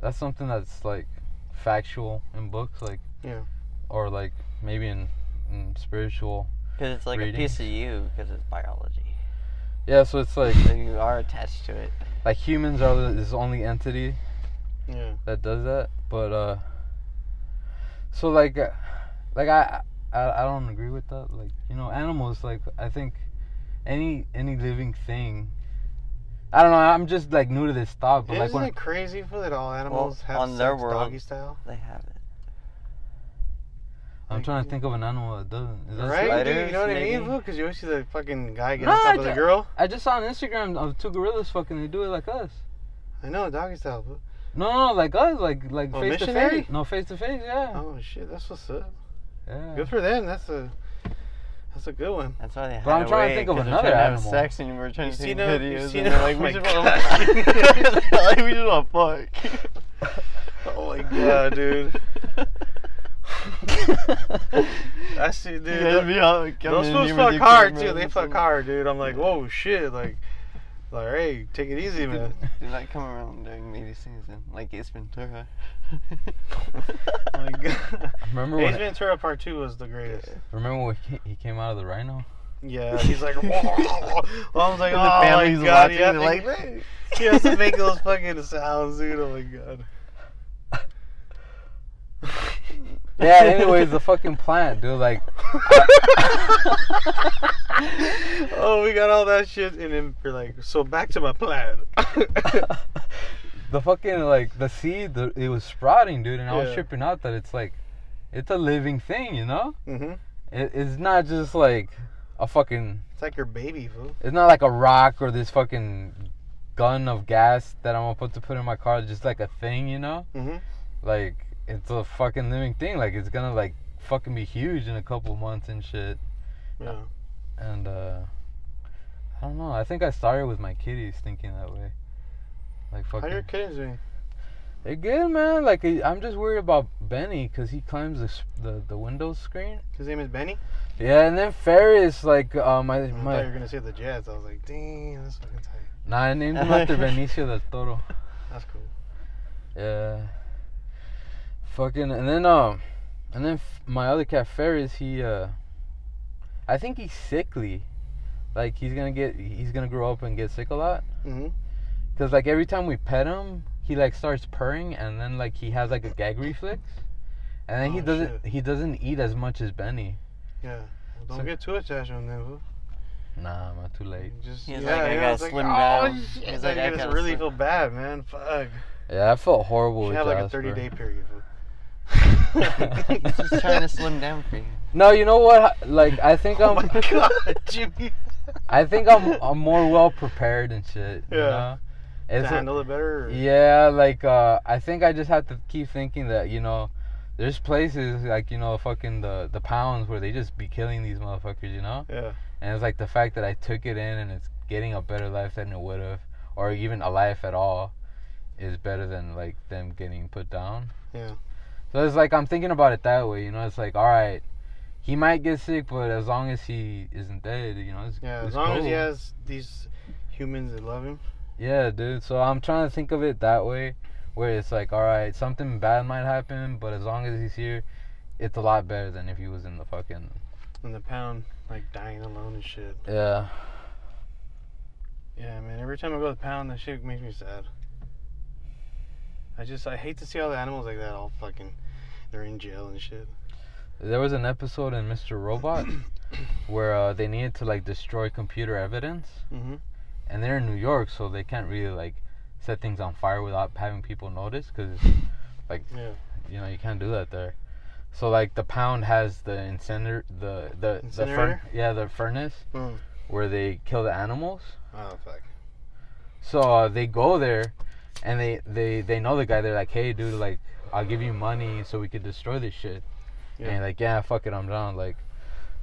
that's something that's like factual in books, like Yeah. or like maybe in, in spiritual. Because it's like a piece of you, because it's biology. Yeah, so it's like So you are attached to it. like humans are the- this only entity Yeah. that does that, but uh, so like uh, like I, I I don't agree with that. Like you know, animals. Like I think any any living thing. I don't know. I'm just like new to this thought, but like Isn't when it crazy for that all animals have on their world- doggy style? They have it. I'm trying to think of an animal that doesn't. Is that Right, true? dude? You know what I mean, maybe? fool? Because you always see the fucking guy get No, on top I of the girl. I just saw on Instagram of two gorillas fucking. They do it like us. I know, doggy style. Fool. No, no, like us, like like Oh, face to face. No, face to face. Yeah. Oh shit, that's what's up. Yeah. Good for them. That's a that's a good one. That's why they have. But I'm trying to think of another trying to animal. Have sex and we're trying You to see take them- you videos. seen and they're like, Oh we my just God. want like, we just want fuck. Oh my god, dude. I see, dude. You gotta be all- come Those in fools fuck hard too. They fuck hard, dude. I'm like, whoa, shit. Like, like, hey, take it easy, man. Did not come around during meeting season like Ace Ventura. Oh my god. Remember Ace when? Ventura Part Two was the greatest. Remember when he, he came out of the rhino? Yeah, he's like, whoa. I was like, And oh the my family's god, watching, yeah, they're like, "Hey." he has to make those fucking sounds, dude. Oh my god. Yeah. Anyways, the fucking plant, dude. Like. oh, we got all that shit, and then we're like, so back to my plan. the fucking like the seed, the, it was sprouting, dude, and I was Yeah. tripping out that it's like, it's a living thing, you know. hmm It, it's not just like a fucking. It's like your baby, fool. It's not like a rock or this fucking gun of gas that I'm gonna put to put in my car. Just like a thing, you know. hmm Like it's a fucking living thing. Like it's gonna like fucking be huge in a couple months and shit. Yeah. And uh, I don't know. I think I started with my kitties thinking that way. Like fucking. How your kids doing? They're good, man. Like I- I'm just worried about Benny because he climbs the, the the Windows screen. His name is Benny. Yeah, and then Ferris, like uh, my I thought you my. were gonna say the Jets. I was like, damn, that's fucking tight. Nah, I named him after Benicio del Toro. That's cool. Yeah. Fucking and then um, and then f- my other cat Ferris, he uh. I think he's sickly. Like he's gonna get, he's gonna grow up and get sick a lot. hmm Cause like every time we pet him, he like starts purring, and then like he has like a gag reflex, and then he Oh, doesn't shit. he doesn't eat as much as Benny. Yeah. Don't So- get too attached on them. fool. Nah, I'm not too late. Just He's yeah, like, I yeah, gotta it's like, slim oh, down. Shit, He's I like, I just gotta really slim- feel bad, man. Fuck. Yeah, I felt horrible She with had like a 30 day period. fool. He's just trying to slim down for you. No, you know what? Like I think oh I'm my god, Jimmy. I think I'm I'm more well prepared and shit. You Yeah. know? to It's a- handle it better. Or? Yeah, like uh I think I just have to keep thinking that, you know, there's places like, you know, fucking the the pounds where they just be killing these motherfuckers, you know? Yeah. And it's like the fact that I took it in and it's getting a better life than it would have or even a life at all is better than like them getting put down. Yeah. So it's like I'm thinking about it that way, you know, it's like all right, he might get sick, but as long as he isn't dead, you know, it's, Yeah. As long as he has these humans that love him. Yeah, dude. So I'm trying to think of it that way, where it's like, all right, something bad might happen, but as long as he's here, it's a lot better than if he was in the fucking. In the pound like dying alone and shit. Yeah. Yeah, man. Every time I go to the pound, that shit makes me sad. I just I hate to see all the animals like that all fucking they're in jail and shit. There was an episode in Mr. Robot where uh, they needed to like destroy computer evidence, Mhm. and they're in New York, so they can't really like set things on fire without having people notice, because Yeah. you know you can't do that there. So like the pound has the incinerator, the the the Incinerator? yeah the furnace Mm. where they kill the animals. Oh fuck. So uh, they go there, and they, they they know the guy. They're like, hey, dude, like I'll give you money so we could destroy this shit. Yeah. And like, yeah, fuck it, I'm down. Like,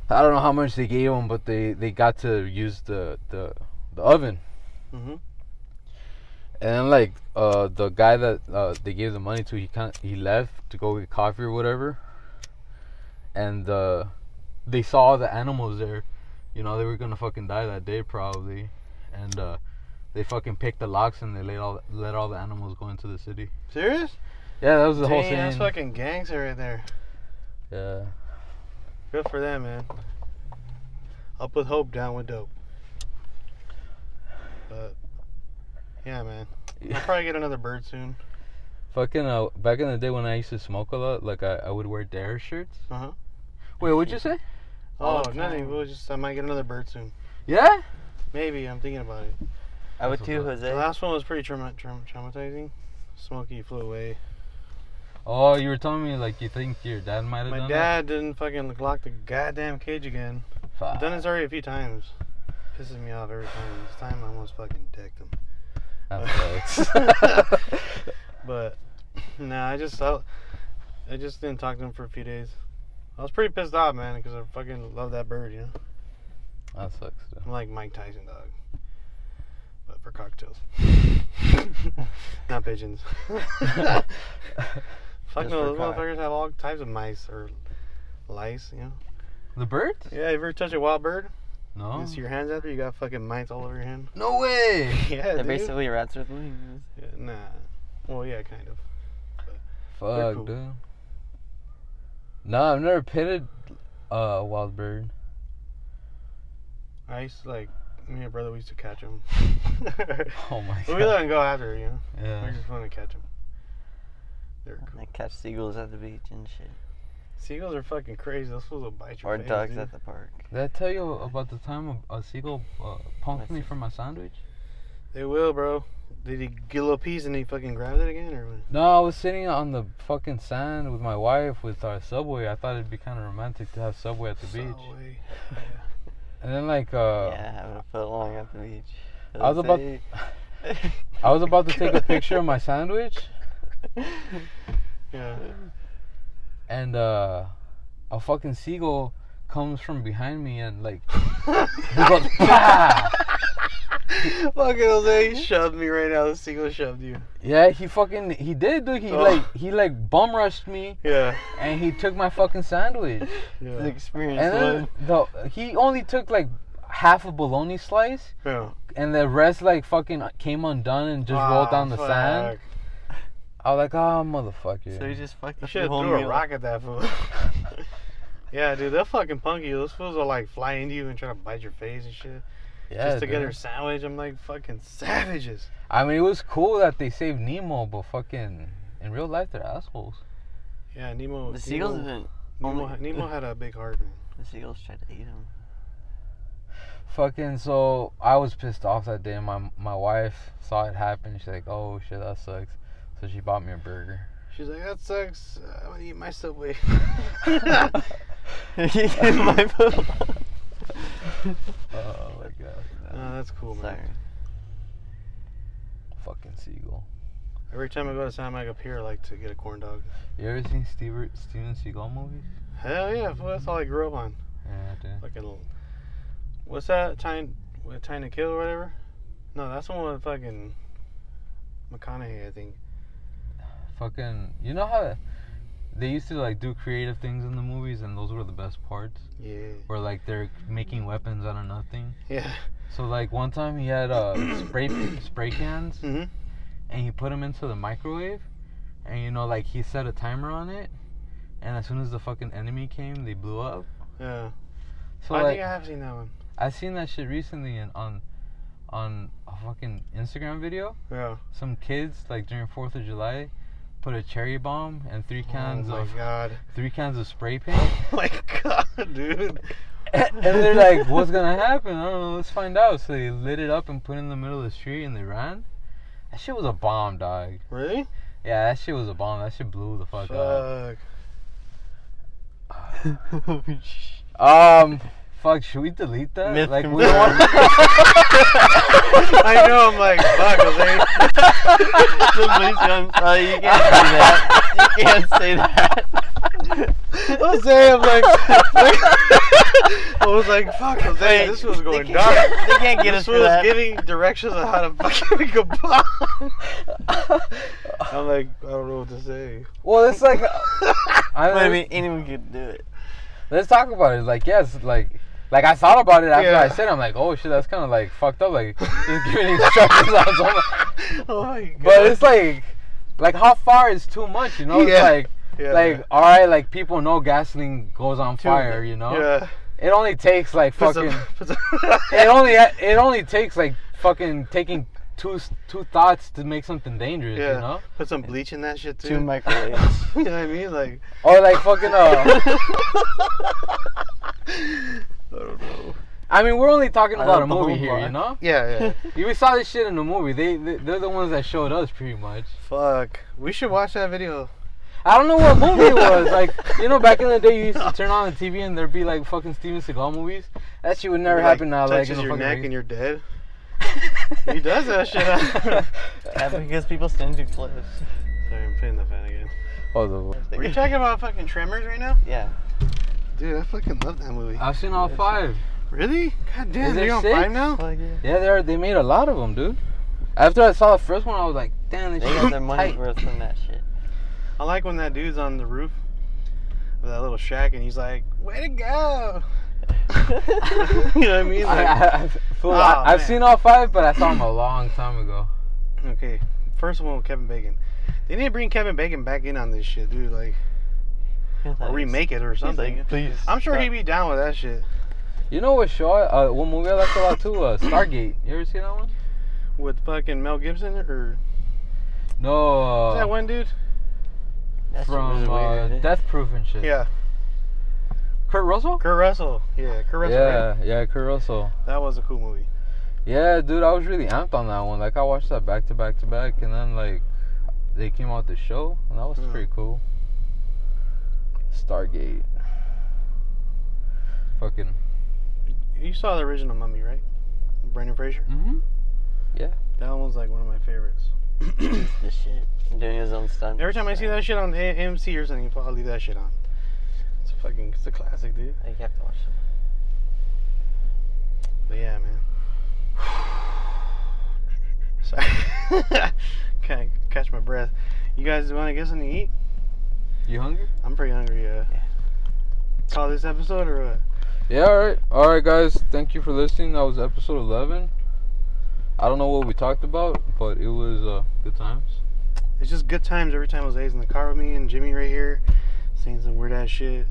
I don't know how much they gave him, but they they got to use the the the oven. Mhm. And then like uh the guy that uh they gave the money to, he kind he left to go get coffee or whatever. And uh they saw the animals there. You know, they were gonna fucking die that day probably. And uh they fucking picked the locks and they let all let all the animals go into the city. Serious? Yeah, that was the whole Dang, thing. that's fucking gangster right there. yeah. Good for them, man. Up with hope, down with dope. But yeah, man. I'll probably get another bird soon. Fucking uh back in the day when I used to smoke a lot, like I, I would wear dare shirts. Uh huh. Wait, what'd you say? All Oh, nothing. We'll just I might get another bird soon. Yeah? Maybe I'm thinking about it. I would too, what's The last one was pretty trauma- traum- traumatizing. Smokey flew away. Oh, you were telling me like you think your dad might have My done dad didn't fucking lock the goddamn cage again. I've done this already a few times. Pisses me off every time. This time I almost fucking decked him. That sucks. But nah, I just I, I just didn't talk to him for a few days. I was pretty pissed off, man, because I fucking love that bird. You know, that sucks. Though. I'm like Mike Tyson, dog, but for cockatiels, not pigeons. Fuck Just no, those cock. motherfuckers have all types of mice or lice. You know. The bird? Yeah, you ever touch a wild bird? No. You see your hands after you got fucking mites all over your hand. No way. Yeah, They're dude. basically rats with wings. Yeah, nah. Well, yeah, kind of. Fuck, cool. dude. No, I've never pitted uh, a wild bird. I used to like me and my brother. We used to catch them. Oh my But we god. let them go after, you know. We just want to catch them. They're cool. They catch seagulls at the beach and shit. Seagulls are fucking crazy. Those fools will bite your Or face. dogs dude. at the park. Did I tell you about the time a, a seagull uh, punked me for my sandwich? They will, bro. Did he get a little piece and he fucking grabbed it again, or what? No, I was sitting on the fucking sand with my wife with our subway. I thought it'd be kind of romantic to have subway at the beach. Subway. And then like uh, yeah, having a foot long at the beach. I was about- I was about to take a picture of my sandwich, Yeah. and uh, a fucking seagull comes from behind me and like he goes, "Pah!" fucking Jose, he shoved me right now. The seagull shoved you. yeah, he fucking he did, dude. He Oh. like he like bum rushed me Yeah. and he took my fucking sandwich. the Yeah. experience And then the he only took like half a bologna slice, yeah. and the rest like fucking came undone and just rolled Ah, down the sand. Fuck. I was like, oh motherfucker. So you just fucked You up should have whole threw a meal. rock at that fool. yeah, dude, they'll fucking punk you. Those fools will like fly into you and try to bite your face and shit. Yeah, just to get dude. her sandwich. I'm like fucking savages. I mean, it was cool that they saved Nemo, but fucking in real life, they're assholes. Yeah, Nemo. The seagulls Nemo, didn't. Nemo, only- Nemo had a big heart, man. The seagulls tried to eat him. Fucking so I was pissed off that day. My my wife saw it happen. She's like, "Oh shit, that sucks." So she bought me a burger. She's like, that sucks. Uh, I'm gonna eat my subway. My food. Oh my god. Oh, that's cool, man. Sorry. Fucking seagull. Every time I go to San Mike Pier, I like to get a corn dog. You ever seen Steven Steven Seagal movies? Hell yeah, fool, that's all I grew up on. Yeah, dude. Fucking, what's that? Time, what, Time to Kill or whatever? No, that's the one with fucking McConaughey, I think. Fucking. You know how they used to like do creative things in the movies, and those were the best parts. Yeah. Where like they're making weapons out of nothing. Yeah. So like one time he had uh spray spray cans Mhm. and he put them into the microwave, and you know like he set a timer on it, and as soon as the fucking enemy came, they blew up. Yeah. So I like think I have seen that one. I seen that shit recently in, on on a fucking Instagram video. Yeah. Some kids like during Fourth of July put a cherry bomb and three cans oh of god. three cans of spray paint. Oh my god, dude. and they're like, "What's gonna happen? I don't know. Let's find out." So they lit it up and put it in the middle of the street and they ran. That shit was a bomb, dog. Really? Yeah, that shit was a bomb. That shit blew the fuck up. Um, fuck. Should we delete that? Myth like we confirmed. don't want. I know, I'm like, fuck, Please don't- uh, you can't say that. You can't say that. Jose, I'm like, I was like, fuck, Jose, Wait, this was going they dark. they can't get this us for was that. giving directions on how to fucking make a bomb. I'm like, I don't know what to say. well, it's like. I Wait, I mean, mean, anyone could do it. let's talk about it. Like, yes, like. Like I thought about it after Yeah. I said, it. I'm like, oh shit, that's kind of like fucked up. Like just giving instructions on someone. oh my god. But it's like, like how far is too much? You know, it's like, yeah. like all right, like people know gasoline goes on Too- fire. You know, yeah. it only takes like Put fucking. some- put some- it only it only takes like fucking taking two two thoughts to make something dangerous. Yeah. You know, Put some bleach in that shit too. Two microwaves. you know what I mean? Like, or like fucking. Uh, I don't know. I mean, we're only talking about a movie here. You know, Yeah, yeah. we saw this shit in the movie. They, they they're the ones that showed us pretty much. Fuck. We should watch that video. I don't know what movie it was. Like, you know, back in the day, you used to turn on the TV and there'd be like fucking Steven Seagal movies. That shit would never It, like, happen now. Like, touches in your neck movie. and you're dead. he does that shit. yeah, because people stand too close. Sorry, I'm putting the fan again. Oh, the, Were you talking about fucking Tremors right now? Yeah. Dude, I fucking love that movie. I've seen all five. Really? God damn, Is they're there on six? five now? Fuck yeah. Yeah, they are, they made a lot of them, dude. After I saw the first one, I was like, damn, this They shit got their money's tight. worth from that shit. I like when that dude's on the roof of that little shack and he's like, way to go. you know what I mean? I, Like, I, I, fool, Oh, I, I've man. seen all five, but I saw them a long time ago. okay, first one with Kevin Bacon. They need to bring Kevin Bacon back in on this shit, dude. Like, or remake it or something. like, please. I'm sure stop." he'd be down with that shit. You know what show? I, uh, what movie I liked a lot too? Uh, Stargate. You ever seen that one? With fucking Mel Gibson or No, is uh, that one dude? That shit from was uh, weird. Death Proof and shit. Yeah, Kurt Russell. Kurt Russell. Yeah, Kurt Russell. right? yeah, yeah, Kurt Russell. That was a cool movie. Yeah, dude, I was really amped on that one. Like, I watched that back to back to back, and then like they came out the show, and that was Mm. pretty cool. Stargate. Fucking. You saw the original Mummy, right? Brendan Fraser. Mm-hmm. Yeah. That one was like one of my favorites. This shit. Doing his own stunt. Every time I see that shit on A- AMC or something, I'll leave that shit on. It's a fucking, it's a classic, dude. Like, you have to watch it. But yeah, man. Sorry, can't catch my breath. You guys want to get something to eat? You hungry? I'm pretty hungry. Uh, Yeah. Call this episode or what? Yeah. All right. All right, guys. Thank you for listening. That was episode eleven. I don't know what we talked about, but it was uh, good times. It's just good times every time Jose's in the car with me and Jimmy right here saying some weird ass shit.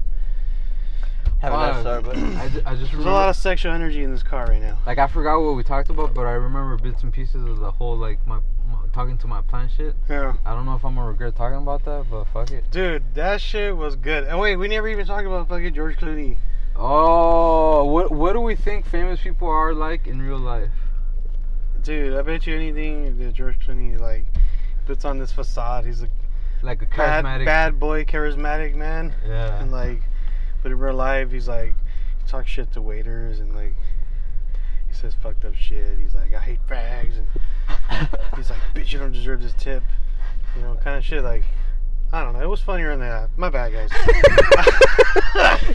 Have a Death Star, Fuck. but I, ju- I just There's a lot of sexual energy in this car right now. like I forgot what we talked about, but I remember bits and pieces of the whole like my, my talking to my plant shit. Yeah. I don't know if I'm gonna regret talking about that, but fuck it. Dude, that shit was good. And wait, we never even talked about fucking George Clooney. Oh, what what do we think famous people are like in real life? Dude, I bet you anything that George Clooney like puts on this facade. He's a Like a bad, charismatic. bad boy, charismatic man. Yeah. And like, but in real life, he's like, he talks shit to waiters and like, he says fucked up shit. He's like, I hate fags, and he's like, bitch, you don't deserve this tip. You know, kind of shit. Like, I don't know. It was funnier in the app. My bad, guys.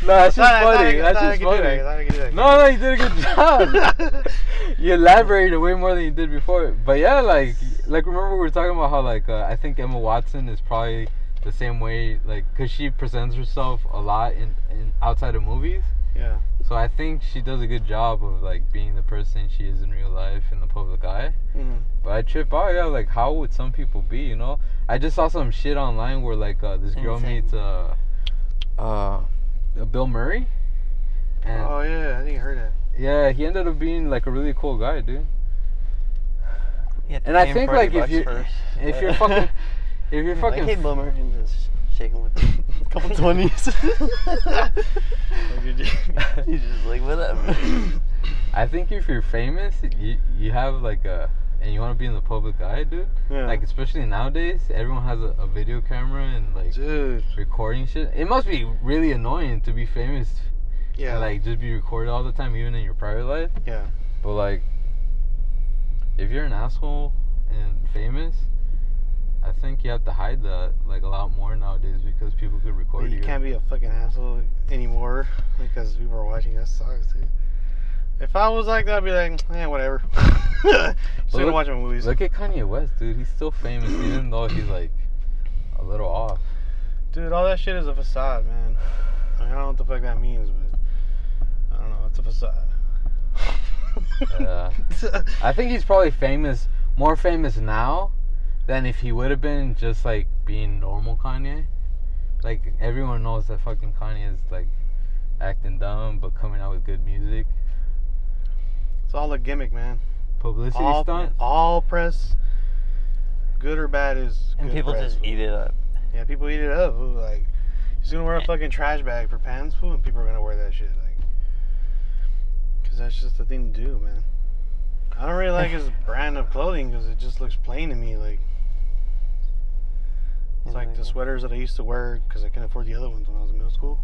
No, that's just Thought I- thought I funny. That's thought I just could do that. funny. Thought I could do that. No, no, you did a good job. you elaborated way more than you did before. But yeah, like, like remember we were talking about how like uh, I think Emma Watson is probably the same way, like, cause she presents herself a lot in, in outside of movies. Yeah. So I think she does a good job of like being the person she is in real life in the public eye. Mhm. But I trip out, yeah, like how would some people be, you know? I just saw some shit online where like uh, this girl Insane. meets uh, uh, Bill Murray, and Oh yeah, I think I heard that. yeah, he ended up being like a really cool guy, dude. You have to And I think, like, if you- first. if you're fucking- If you're like, fucking hey, Boomer, and just shaking with a couple twenties. He's just like, what up? I think if you're famous, you you have like a and you want to be in the public eye, dude. Yeah. Like especially nowadays, everyone has a, a video camera and like Dude. recording shit. It must be really annoying to be famous Yeah. and like just be recorded all the time, even in your private life. Yeah. But like, if you're an asshole and famous, I think you have to hide that like a lot more nowadays because people could record you. you can't be a fucking asshole anymore because people are watching. That sucks, dude. If I was like that, I'd be like, eh, whatever. Just gonna look- watch my movies. Look at Kanye West, dude. He's still famous, even though he's like a little off. Dude, all that shit is a facade, man. I, mean, I don't know what the fuck that means, but I don't know. It's a facade. Yeah. I think he's probably famous, more famous now than if he would have been just like being normal Kanye. Like everyone knows that fucking Kanye is like acting dumb but coming out with good music. it's all a gimmick, man. Publicity All, stunt. all press, good or bad, is and good people press, just eat it up. Yeah, people eat it up. Fool. Like, he's gonna wear a fucking trash bag for pants, fool, and people are gonna wear that shit. Like, cause that's just the thing to do, man. I don't really like his brand of clothing because it just looks plain to me. Like, it's like the sweaters that I used to wear because I couldn't afford the other ones when I was in middle school.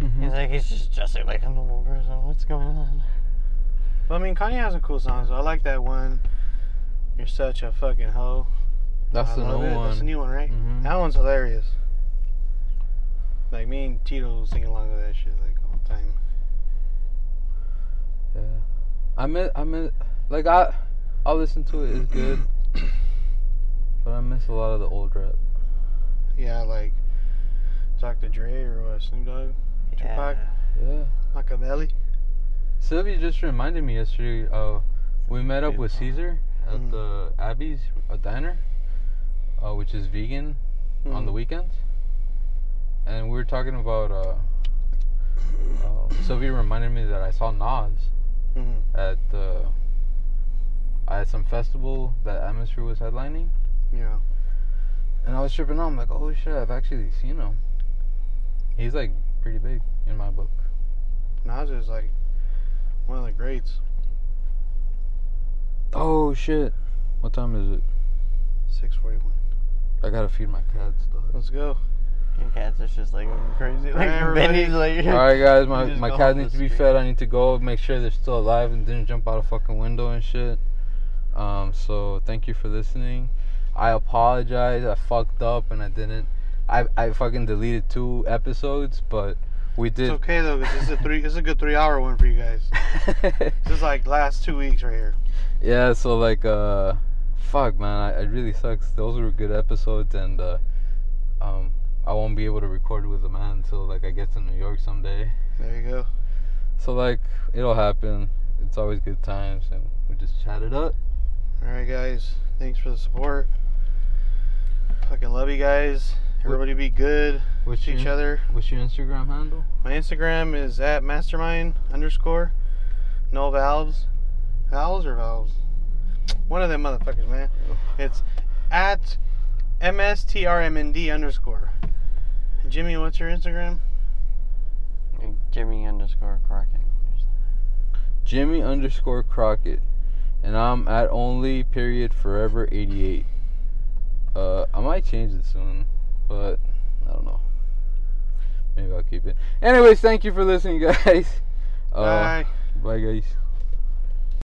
Mhm. He's like, he's just dressing like a normal person. What's going on? But I mean, Kanye has some cool songs. I like that one. You're such a fucking hoe. That's I the new it. one. That's the new one, right? Mhm. That one's hilarious. Like me and Tito sing along with that shit like all the time. Yeah. I miss, I miss, like I, I'll listen to it. It's good, but I miss a lot of the old rap. Yeah, like Dr. Dre or what, Snoop Dogg, Tupac, Yeah. Machiavelli. Sylvia just reminded me yesterday. Uh, we met up with Caesar at Mhm. the Abby's uh, diner, uh, which is vegan on the Mhm. weekends, and we were talking about. Uh, um, Sylvia reminded me that I saw Nas Mhm. at uh, at some festival that Atmosphere was headlining. Yeah. And I was tripping out. I'm like, oh shit, I've actually seen him. He's like pretty big in my book. Nas is like one of the greats. Oh shit. What time is it? 641. I gotta feed my cats, dog. Let's go. Your cats are just like crazy. Like everybody. Benny's like. Alright guys, my, my cats need to be screen. fed. I need to go make sure they're still alive and didn't jump out a fucking window and shit. Um, so thank you for listening. I apologize. I fucked up and I didn't. I I fucking deleted two episodes, but we did. It's okay though, 'cause this is a three. This is a good three-hour one for you guys. This is like last two weeks right here. yeah. So like, uh, fuck, man. I, it really sucks. Those were good episodes, and uh, um, I won't be able to record with the man until like I get to New York someday. There you go. So like, it'll happen. It's always good times, and we just chat it up. All right, guys. Thanks for the support. Fucking love you guys. Everybody be good What's to each other. what's your Instagram handle? My Instagram is at mastermind underscore no valves. Valves or valves? One of them motherfuckers, man. Oh. It's at mstrmnd underscore. Jimmy, what's your Instagram? Jimmy underscore Crockett. Jimmy underscore Crockett, and I'm at only period forever 88. Uh, I might change it soon, but I don't know. Maybe I'll keep it. Anyways, thank you for listening, guys. Uh, Bye. Bye, guys.